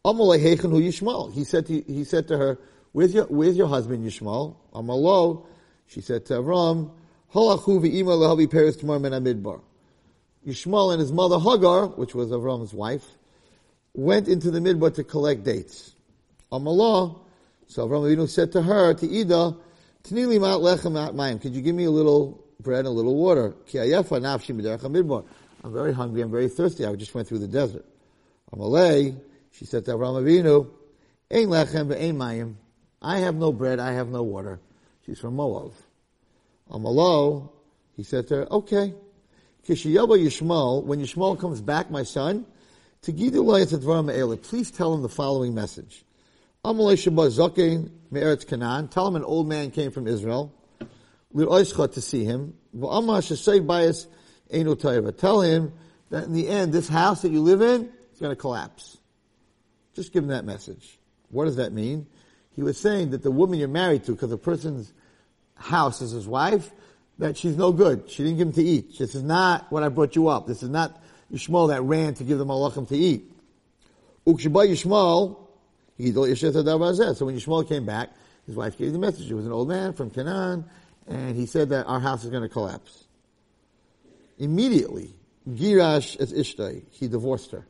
He said to, he said to her, where's your, where's your husband Yishmael? Amalo, she said to Avram, Halachu v'ima lehavi peres tomorrow min midbar. Yishmael and his mother Hagar, which was Avram's wife, went into the midbar to collect dates. Amalah, so Avram Avinu said to her, to Ida, Tnili mat lechem mayim. Could you give me a little bread and a little water? Ki ayefa nafshi midbar. I'm very hungry, I'm very thirsty, I just went through the desert. Amalei, she said to Avram Avinu, Ein lechem ve'ein mayim. I have no bread, I have no water. She's from Moab. Amalo, um, he said to her, okay. Kishiyaba Yishmael, when Yishmael comes back, my son, to please tell him the following message. Tell him an old man came from Israel, to see him. Tell him that in the end, this house that you live in is going to collapse. Just give him that message. What does that mean? He was saying that the woman you're married to, because the person's house is his wife, that she's no good. She didn't give him to eat. This is not what I brought you up. This is not Yishmael that ran to give the malachim to eat. Yishmael, so when Yishmael came back, His wife gave the message. It was an old man from Canaan, and he said that our house is going to collapse. Immediately, Girash as Ishtai, he divorced her.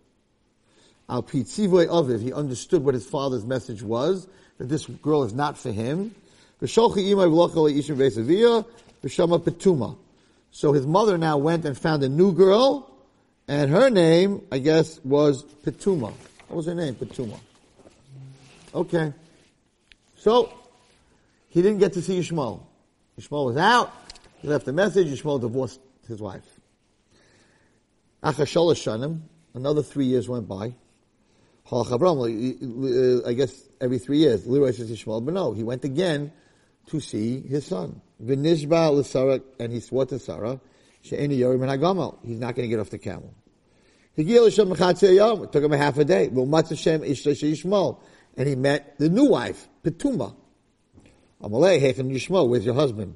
Al Pitzivoy of it, he understood what his father's message was, that this girl is not for him. So his mother now went and found a new girl, and her name, I guess, was Petuma. What was her name? Petuma. Okay. So, he didn't get to see Yishmael. Yishmael was out. He left a message. Yishmael divorced his wife. Achashol Shanim, another three years went by. Avram, I guess every three years. But no, he went again to see his son. V'nishba l'Sarah, and he swore to Sarah, she'eni yorim hagamal. He's not going to get off the camel. It took him a half a day. And he met the new wife, Petuma. Amalei, Hechem Yishmael, where's your husband?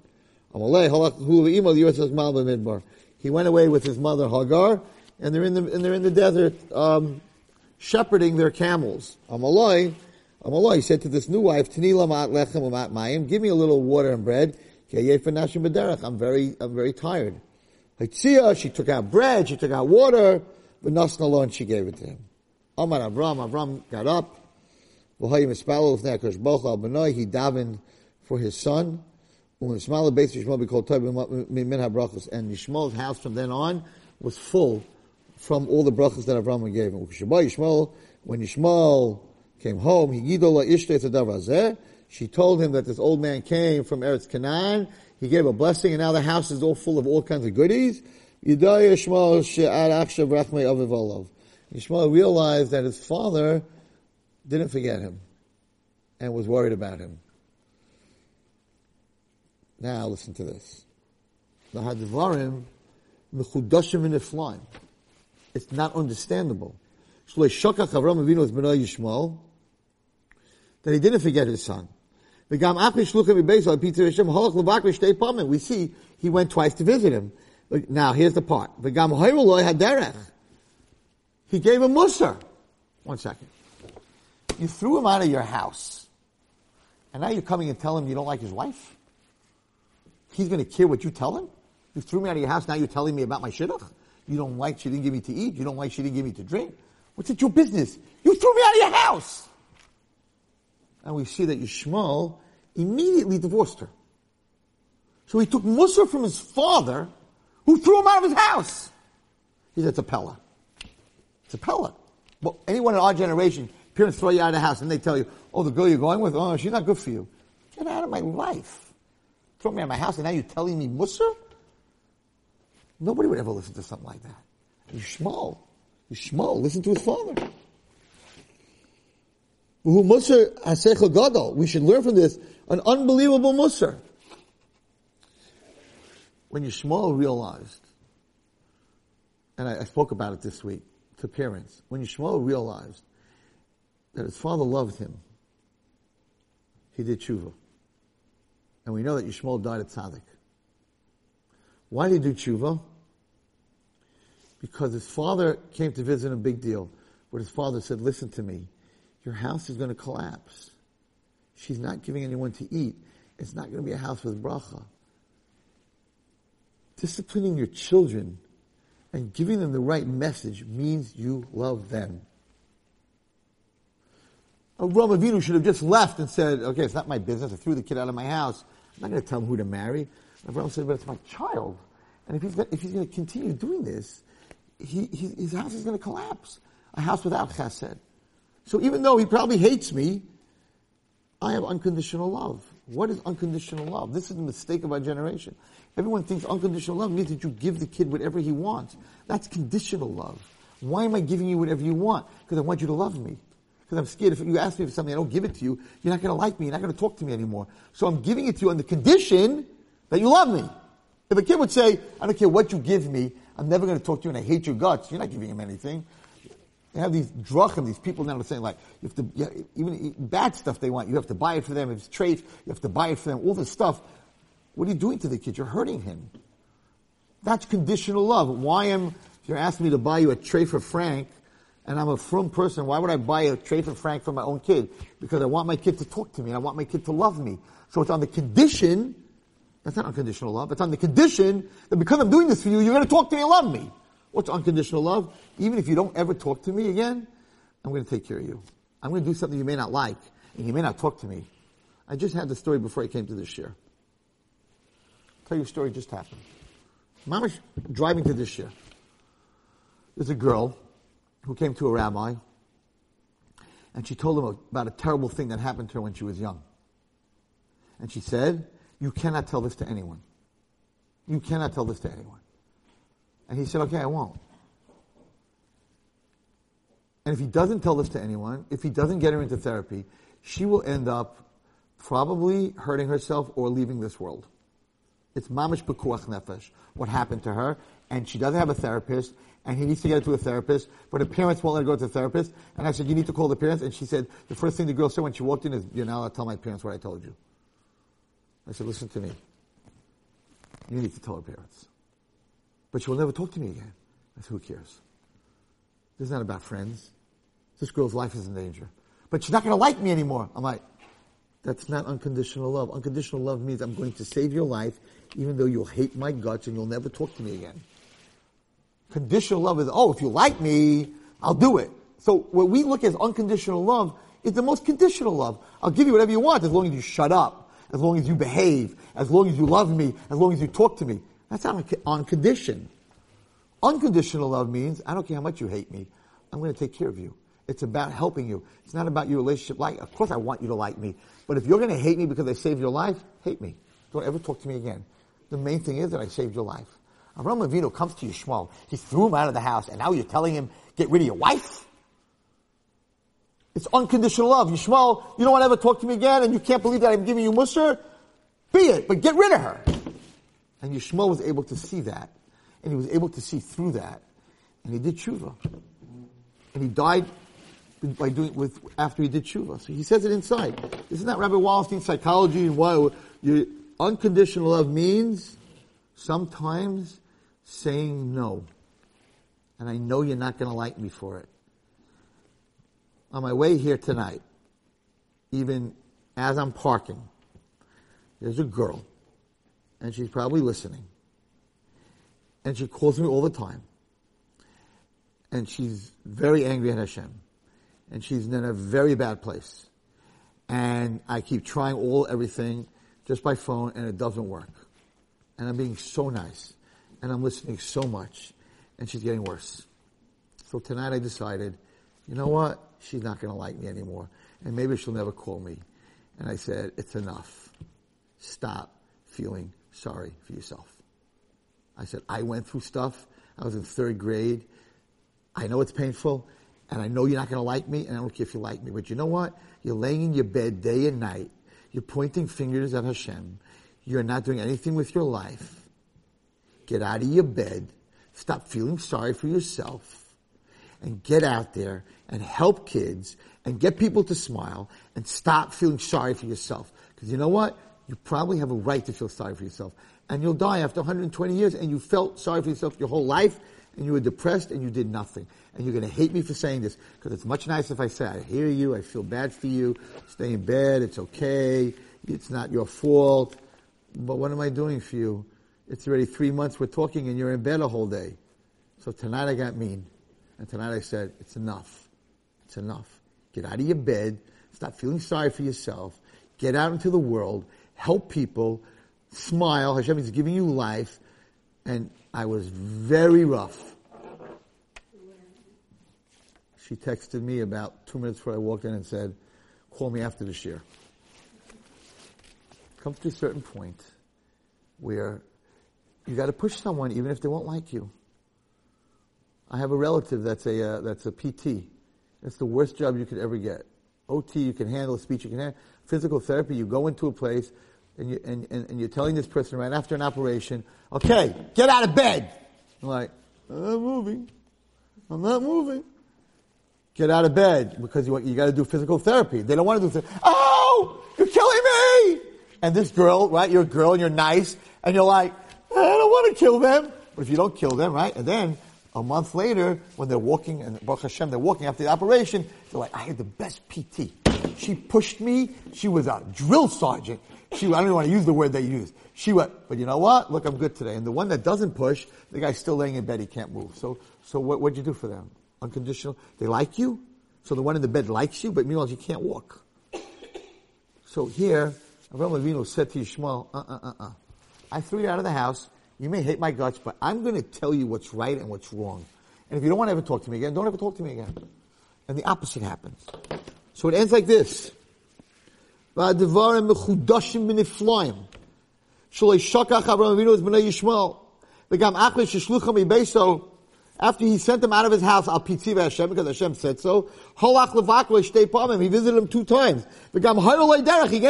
Amalei, Halach. He went away with his mother Hagar, and they're in the, and they're in the desert, um, shepherding their camels. Amaloi, Amaloi said to this new wife, Tanila Mat Lechem Mat Mayim, give me a little water and bread. I'm very, I'm very tired. She took out bread, she took out water, and she gave it to him. Amar Avram, Avram got up. He davened for his son. And Yishmael's house from then on was full from all the brachas that Avram gave him. When Yishmael came home, he she told him that this old man came from Eretz Canaan. He gave a blessing, and now the house is all full of all kinds of goodies. Yishmael realized that his father didn't forget him and was worried about him. Now listen to this. The Hadvarim, Mechudashim in Iflaim. It's not understandable. That he didn't forget his son. We see he went twice to visit him. Now here's the part. He gave him Musar. One second. You threw him out of your house. And now you're coming and telling him you don't like his wife? He's going to care what you tell him? You threw me out of your house, now you're telling me about my shidduch? You don't like she didn't give me to eat? You don't like she didn't give me to drink? What's it your business? You threw me out of your house! And we see that Yishmael immediately divorced her. So he took Musa from his father, who threw him out of his house. He said, it's a Pella. It's a Pella. Well, anyone in our generation, parents throw you out of the house and they tell you, oh, the girl you're going with, oh, she's not good for you. Get out of my life. Throw me out of my house and now you're telling me Musa? Nobody would ever listen to something like that. Yishmael. You Listen to his father. We should learn from this an unbelievable Musar. When Yishmael realized, and I, I, spoke about it this week to parents, when Yishmael realized that his father loved him, he did tshuva. And we know that Yishmael died at Tzaddik. Why did he do tshuva? Because his father came to visit him, a big deal. But his father said, listen to me, your house is going to collapse. She's not giving anyone to eat. It's not going to be a house with bracha. Disciplining your children and giving them the right message means you love them. Avraham Avinu should have just left and said, okay, it's not my business. I threw the kid out of my house. I'm not going to tell him who to marry. Avraham said, but it's my child. And if he's, if he's going to continue doing this, he, he, his house is going to collapse. A house without chesed. So even though he probably hates me, I have unconditional love. What is unconditional love? This is the mistake of our generation. Everyone thinks unconditional love means that you give the kid whatever he wants. That's conditional love. Why am I giving you whatever you want? Because I want you to love me. Because I'm scared if you ask me for something, I don't give it to you, you're not going to like me, you're not going to talk to me anymore. So I'm giving it to you on the condition that you love me. If a kid would say, I don't care what you give me, I'm never going to talk to you and I hate your guts, you're not giving him anything. They have these drachim, these people now are saying like, you have to, yeah, even bad stuff they want, you have to buy it for them. If it's traits, you have to buy it for them. All this stuff. What are you doing to the kid? You're hurting him. That's conditional love. Why am, if you're asking me to buy you a tray for Frank, and I'm a frum person, why would I buy a tray for Frank for my own kid? Because I want my kid to talk to me. and I want my kid to love me. So it's on the condition, that's not unconditional love, it's on the condition that because I'm doing this for you, you're going to talk to me and love me. What's unconditional love? Even if you don't ever talk to me again, I'm going to take care of you. I'm going to do something you may not like, and you may not talk to me. I just had the story before I came to this shiur. tell you a story just happened. Mama's driving to this shiur. There's a girl who came to a rabbi, and she told him about a terrible thing that happened to her when she was young. And she said, You cannot tell this to anyone. You cannot tell this to anyone. And he said, Okay, I won't. And if he doesn't tell this to anyone, if he doesn't get her into therapy, she will end up probably hurting herself or leaving this world. It's mamish bekuach nefesh, what happened to her, and she doesn't have a therapist, and he needs to get her to a therapist, but her parents won't let her go to the therapist. And I said, you need to call the parents. And she said, the first thing the girl said when she walked in is, you're allowed to tell my parents what I told you. I said, listen to me. You need to tell her parents. But she will never talk to me again. I said, who cares? This is not about friends. This girl's life is in danger. But she's not going to like me anymore. I'm like, that's not unconditional love. Unconditional love means I'm going to save your life even though you'll hate my guts and you'll never talk to me again. Conditional love is, oh, if you like me, I'll do it. So what we look at as unconditional love is the most conditional love. I'll give you whatever you want as long as you shut up, as long as you behave, as long as you love me, as long as you talk to me. That's on, on condition. Unconditional love means, I don't care how much you hate me, I'm going to take care of you. It's about helping you. It's not about your relationship. Like, of course I want you to like me. But if you're going to hate me because I saved your life, hate me. Don't ever talk to me again. The main thing is that I saved your life. Avram Avinu comes to Yishmael. He threw him out of the house, and now you're telling him, get rid of your wife? It's unconditional love. Yishmael, you don't want to ever talk to me again, and you can't believe that I'm giving you Musar? Be it, but get rid of her. And Yishmael was able to see that, and he was able to see through that, and he did tshuva. And he died by doing with after he did tshuva. So he says it inside. Isn't that Rabbi Wallerstein's psychology and why you, unconditional love means sometimes saying no. And I know you're not going to like me for it. On my way here tonight, even as I'm parking, there's a girl, and she's probably listening. And she calls me all the time. And she's very angry at Hashem. And she's in a very bad place. And I keep trying all everything just by phone and it doesn't work. And I'm being so nice. And I'm listening so much. And she's getting worse. So tonight I decided, you know what? She's not going to like me anymore. And maybe she'll never call me. And I said, it's enough. Stop feeling sorry for yourself. I said, I went through stuff. I was in third grade. I know it's painful. And I know you're not going to like me. And I don't care if you like me. But you know what? You're laying in your bed day and night. You're pointing fingers at Hashem. You're not doing anything with your life. Get out of your bed. Stop feeling sorry for yourself. And get out there and help kids and get people to smile and stop feeling sorry for yourself. Because you know what? You probably have a right to feel sorry for yourself. And you'll die after 120 years and you felt sorry for yourself your whole life and you were depressed and you did nothing. And you're going to hate me for saying this because it's much nicer if I say, I hear you, I feel bad for you, stay in bed, it's okay, it's not your fault. But what am I doing for you? It's already three months we're talking and you're in bed a whole day. So tonight I got mean. And tonight I said, it's enough. It's enough. Get out of your bed. Stop feeling sorry for yourself. Get out into the world. Help people. Smile. Hashem is giving you life. And I was very rough. She texted me about two minutes before I walked in and said, call me after this shiur. Comes to a certain point where you got to push someone even if they won't like you. I have a relative that's a uh, that's a PT. That's the worst job you could ever get. OT you can handle, speech you can handle. Physical therapy, you go into a place and, you, and, and, and you're telling this person right after an operation, okay, get out of bed. I'm like, I'm not moving. I'm not moving. Get out of bed because you, you got to do physical therapy. They don't want to do therapy. Oh, you're killing me. And this girl, right? You're a girl and you're nice and you're like, I don't want to kill them. But if you don't kill them, right? And then A month later, when they're walking, and Baruch Hashem, they're walking after the operation, they're like, I had the best PT. She pushed me. She was a drill sergeant. She, I don't even want to use the word they used. She went, but you know what? Look, I'm good today. And the one that doesn't push, the guy's still laying in bed. He can't move. So, so what, what'd you do for them? Unconditional. They like you. So the one in the bed likes you, but meanwhile you can't walk. So here, Avraham Avinu said to Yishmael, uh, uh, uh, uh. I threw you out of the house. You may hate my guts, but I'm going to tell you what's right and what's wrong. And if you don't want to ever talk to me again, don't ever talk to me again. And the opposite happens. So it ends like this. After he sent him out of his house, al pitziv Hashem, because Hashem said so, he visited him two times. He gave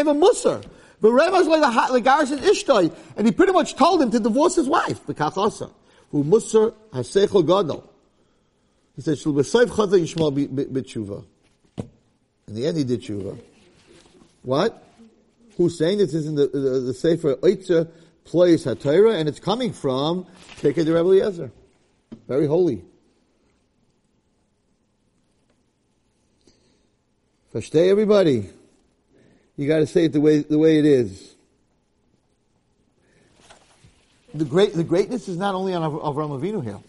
him musar. And ishtoi, and he pretty much told him to divorce his wife, v'kach asa. Who musar hasechel gadol. He said, shul b'soif chazah yishmal b'tshuva. In the end, he did tshuva. What? Who's saying this is in the, the, the Sefer Oitzer place HaTorah, and it's coming from Pirkei d'Rebbe Eliezer. Very holy. Versteh everybody. You gotta say it the way, the way it is. The great, the greatness is not only on Av- Avram Avinu here.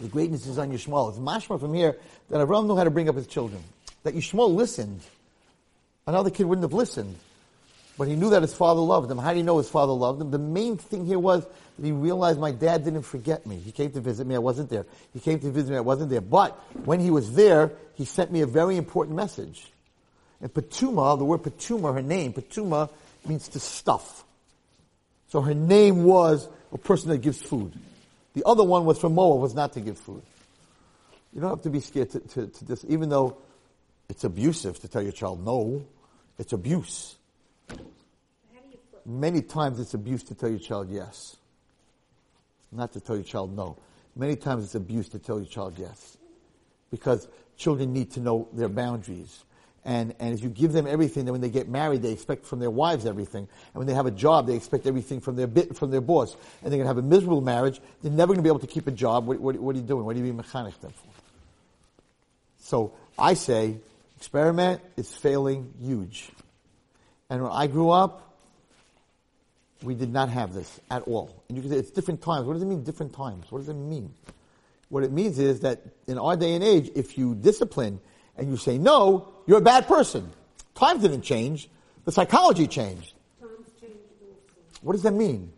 The greatness is on Yishmael. It's mashma from here that Avram knew how to bring up his children. That Yishmael listened. Another kid wouldn't have listened. But he knew that his father loved him. How do you know his father loved him? The main thing here was that he realized my dad didn't forget me. He came to visit me, I wasn't there. He came to visit me, I wasn't there. But when he was there, he sent me a very important message. And Patuma, the word Patuma, her name, Patuma means to stuff. So her name was a person that gives food. The other one was from Moab, was not to give food. You don't have to be scared to, to, to this, even though it's abusive to tell your child no. It's abuse. Many times it's abuse to tell your child yes. Not to tell your child no. Many times it's abuse to tell your child yes. Because children need to know their boundaries. And, and if you give them everything, then when they get married, they expect from their wives everything. And when they have a job, they expect everything from their bit, from their boss. And they're going to have a miserable marriage. They're never going to be able to keep a job. What, what, what are you doing? What are you being mechanech them for? So I say, experiment is failing huge. And when I grew up, we did not have this at all. And you can say it's different times. What does it mean different times? What does it mean? What it means is that in our day and age, if you discipline and you say no, you're a bad person. Times didn't change. The psychology changed. Times changed also. What does that mean?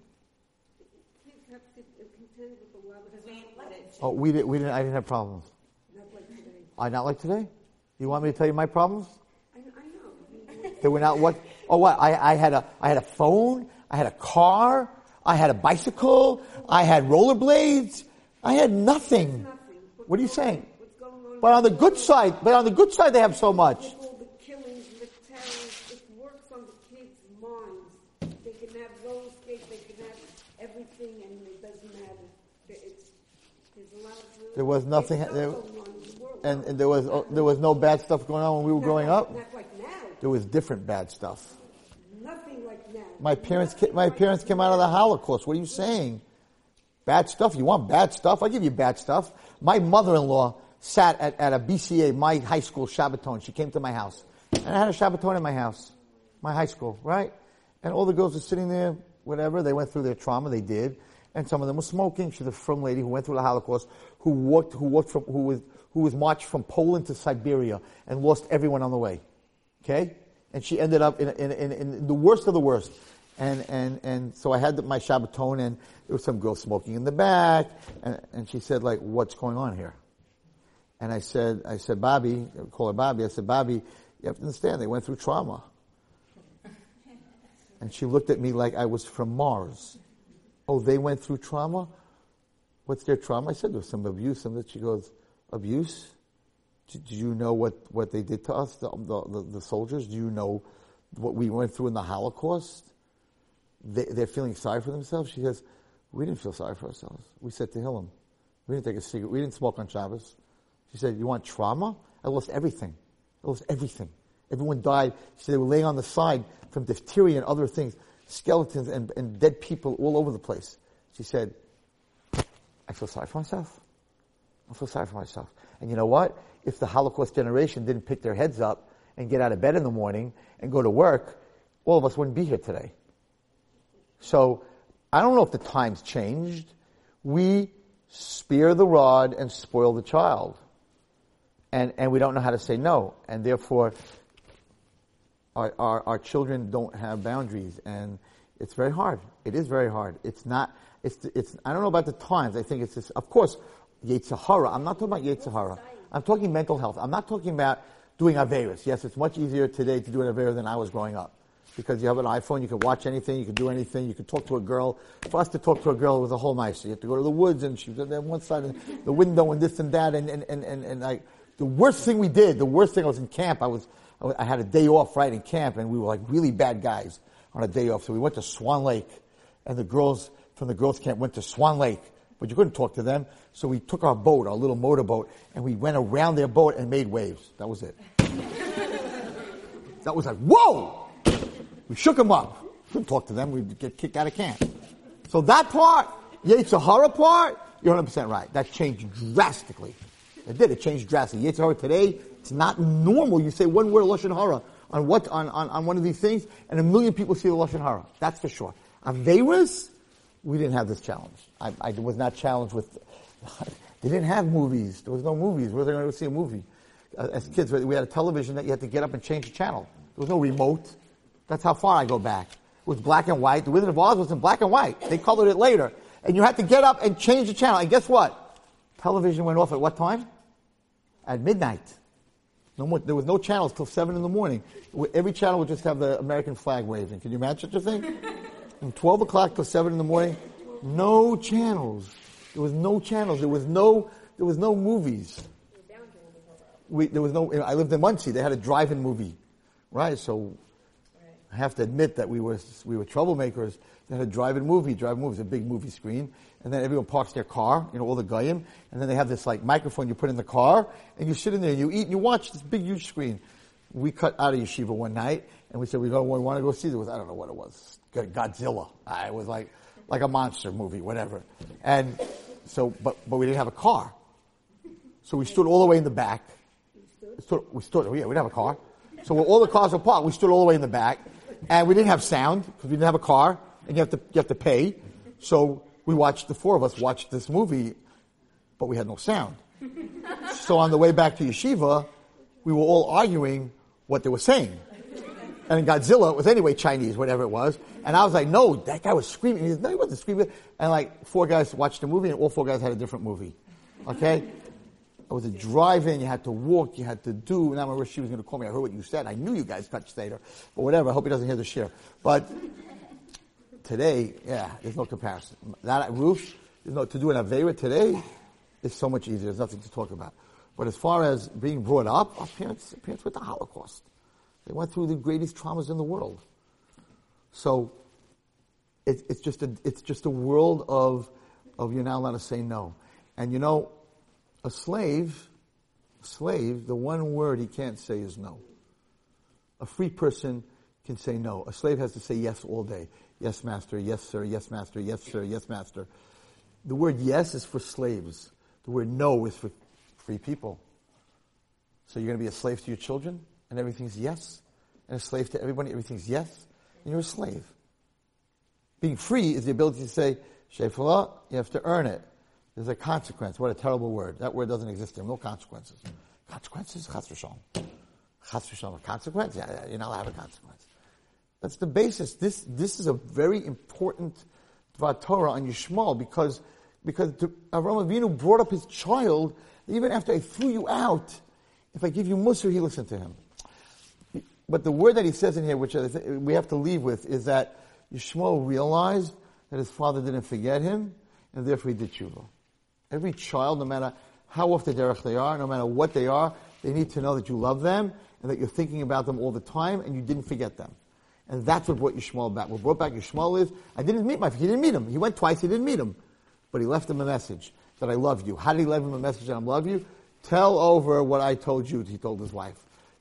Kids have to contend with the level, Because we ain't let it. Oh, we didn't, we didn't, I didn't have problems. not like today. I not like today? You want me to tell you my problems? I, I know. They were not what? Oh, what? I, I had a, I had a phone. I had a car. I had a bicycle. I had rollerblades. I had nothing. Nothing. What are you saying? What's going on? But on the good side, but on the good side, they have so much. All the killings, the terrorists, it works on the kids' minds. They can have roller skates, they can have everything, and it doesn't matter. It's, there's a lot of There was nothing- there- also one in the world. And, and there was, oh, there was no bad stuff going on when we were Not growing like- up. Like. There was different bad stuff. Nothing like now. My parents, ca- my parents came out of the Holocaust. What are you saying? Bad stuff? You want bad stuff? I'll give you bad stuff. My mother-in-law sat at, at a BCA, my high school Shabbaton. She came to my house. And I had a Shabbaton in my house. My high school, right? And all the girls were sitting there, whatever. They went through their trauma, they did. And some of them were smoking. She's a from lady who went through the Holocaust, who walked, who walked from, who was, who was marched from Poland to Siberia and lost everyone on the way. Okay? And she ended up in, in, in, in the worst of the worst. And, and, and so I had my Shabbaton and there was some girl smoking in the back and, and she said like, what's going on here? And I said, I said, Bobby, I call her Bobby, I said, Bobby, you have to understand, they went through trauma. And she looked at me like I was from Mars. Oh, they went through trauma? What's their trauma? I said there was some abuse. And she goes, abuse? Do, do you know what, what they did to us, the, the, the soldiers? Do you know what we went through in the Holocaust? They, they're feeling sorry for themselves. She says, we didn't feel sorry for ourselves. We said to Hillam, we didn't take a cigarette. We didn't smoke on Shabbos. She said, you want trauma? I lost everything. I lost everything. Everyone died. She said they were laying on the side from diphtheria and other things, skeletons and, and dead people all over the place. She said, I feel sorry for myself. I feel sorry for myself. And you know what? If the Holocaust generation didn't pick their heads up and get out of bed in the morning and go to work, all of us wouldn't be here today. So I don't know if the times changed. We spear the rod and spoil the child. And, and we don't know how to say no. And therefore, our, our, our children don't have boundaries. And it's very hard. It is very hard. It's not, it's, it's, I don't know about the times. I think it's just, of course, Yetzer Hara. I'm not talking about Yetzer Hara. I'm talking mental health. I'm not talking about doing Averis. Yes, it's much easier today to do an Avera than I was growing up. Because you have an iPhone, you can watch anything, you can do anything, you can talk to a girl. For us to talk to a girl was a whole night. You have to go to the woods and she was on one side of the window and this and that and, and, and, and, and like, the worst thing we did, the worst thing I was in camp, I was, I had a day off right in camp and we were like really bad guys on a day off. So we went to Swan Lake and the girls from the girls camp went to Swan Lake, but you couldn't talk to them. So we took our boat, our little motorboat, and we went around their boat and made waves. That was it. that was like, whoa! We shook them up. Couldn't talk to them. We'd get kicked out of camp. So that part, Yetzer Hara part, you're 100% right. That changed drastically. It did. It changed drastically. Yetzer Hara today, it's not normal. You say one word Lashon Hara on what, on, on, on one of these things, and a million people see the Lashon Hara. That's for sure. Averis, we didn't have this challenge. I, I was not challenged with, they didn't have movies. There was no movies. Where were they going to see a movie? Uh, as kids, we had a television that you had to get up and change the channel. There was no remote. That's how far I go back. It was black and white. The Wizard of Oz was in black and white. They colored it later. And you had to get up and change the channel. And guess what? Television went off at what time? At midnight. No more, there was no channels till seven in the morning. Every channel would just have the American flag waving. Can you imagine such a thing? From 12 o'clock till seven in the morning, no channels. There was no channels. There was no, there was no movies. We, there was no, I lived in Monsey. They had a drive-in movie. Right? So, I have to admit that we were, we were troublemakers. They had a drive-in movie. Drive-in movie is a big movie screen. And then everyone parks their car, you know, all the goyim. And then they have this like microphone you put in the car and you sit in there and you eat and you watch this big huge screen. We cut out of yeshiva one night and we said we don't want to go see. Was I don't know what it was, Godzilla. It was like like a monster movie, whatever. And so, but but we didn't have a car, so we stood all the way in the back. Stood, we stood. Oh yeah, we didn't have a car. So all the cars were parked, we stood all the way in the back, and we didn't have sound because we didn't have a car, and you have to you have to pay. So we watched the four of us watched this movie, but we had no sound. so on the way back to yeshiva, we were all arguing what they were saying. And Godzilla was anyway Chinese, whatever it was. And I was like, no, that guy was screaming. He said, no, he wasn't screaming. And like four guys watched the movie and all four guys had a different movie. Okay? It was a drive-in. You had to walk. You had to do. And I remember she was going to call me. I heard what you said. I knew you guys cut Stater. But whatever. I hope he doesn't hear the share. But today, yeah, there's no comparison. That roof, no, to do an Avera today is so much easier. There's nothing to talk about. But as far as being brought up, our parents, parents went to Holocaust. They went through the greatest traumas in the world. So it, it's just a it's just a world of of you're not allowed to say no. And you know, a slave, slave, the one word he can't say is no. A free person can say no. A slave has to say yes all day. Yes, master. Yes, sir. Yes, master. Yes, sir. Yes, master. The word yes is for slaves. The word no is for free people. So you're going to be a slave to your children? and everything's yes, and a slave to everybody, everything's yes, and you're a slave. Being free is the ability to say, Shefala, you have to earn it. There's a consequence. What a terrible word. That word doesn't exist. There are no consequences. Consequences? Chas v'shalom. Chas v'shalom. A consequence? Yeah, yeah, you're not allowed to have a consequence. That's the basis. This, this is a very important Dvar Torah on Yishmael because, because Avraham Avinu brought up his child even after I threw you out. If I give you Musar, he listened to him. But the word that he says in here, which we have to leave with, is that Yishmael realized that his father didn't forget him, and therefore he did tshuva. Every child, no matter how off the derech they are, no matter what they are, they need to know that you love them, and that you're thinking about them all the time, and you didn't forget them. And that's what brought Yishmael back. What brought back Yishmael is, I didn't meet my, he didn't meet him. He went twice, he didn't meet him. But he left him a message that I love you. How did he leave him a message that I love you? Tell over what I told you, he told his wife.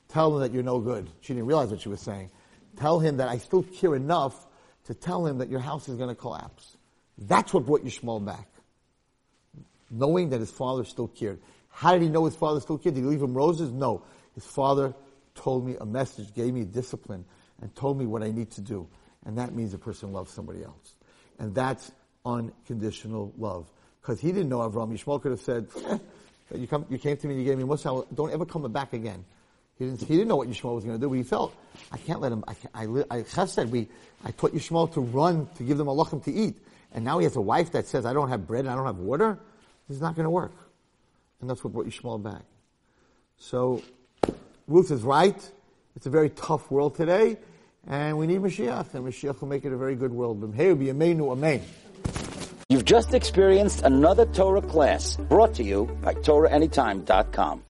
Tell him that you're no good. She didn't realize what she was saying. Tell him that I still care enough to tell him that your house is going to collapse. That's what brought Yishmael back. knowing that his father still cared. How did he know his father still cared? Did he leave him roses? No. His father told me a message, gave me discipline, and told me what I need to do. And that means a person loves somebody else. And that's unconditional love. Because he didn't know Avram. Yishmael could have said, eh, you, come, you came to me and you gave me Musa, don't ever come back again. He didn't, he didn't know what Yishmael was going to do, he felt, I can't let him, I, I, I, said, we, I taught Yishmael to run, to give them a lechem to eat. And now he has a wife that says, I don't have bread and I don't have water. This is not going to work. And that's what brought Yishmael back. So, Ruth is right. It's a very tough world today. And we need Mashiach. And Mashiach will make it a very good world. You've just experienced another Torah class brought to you by TorahAnytime.com.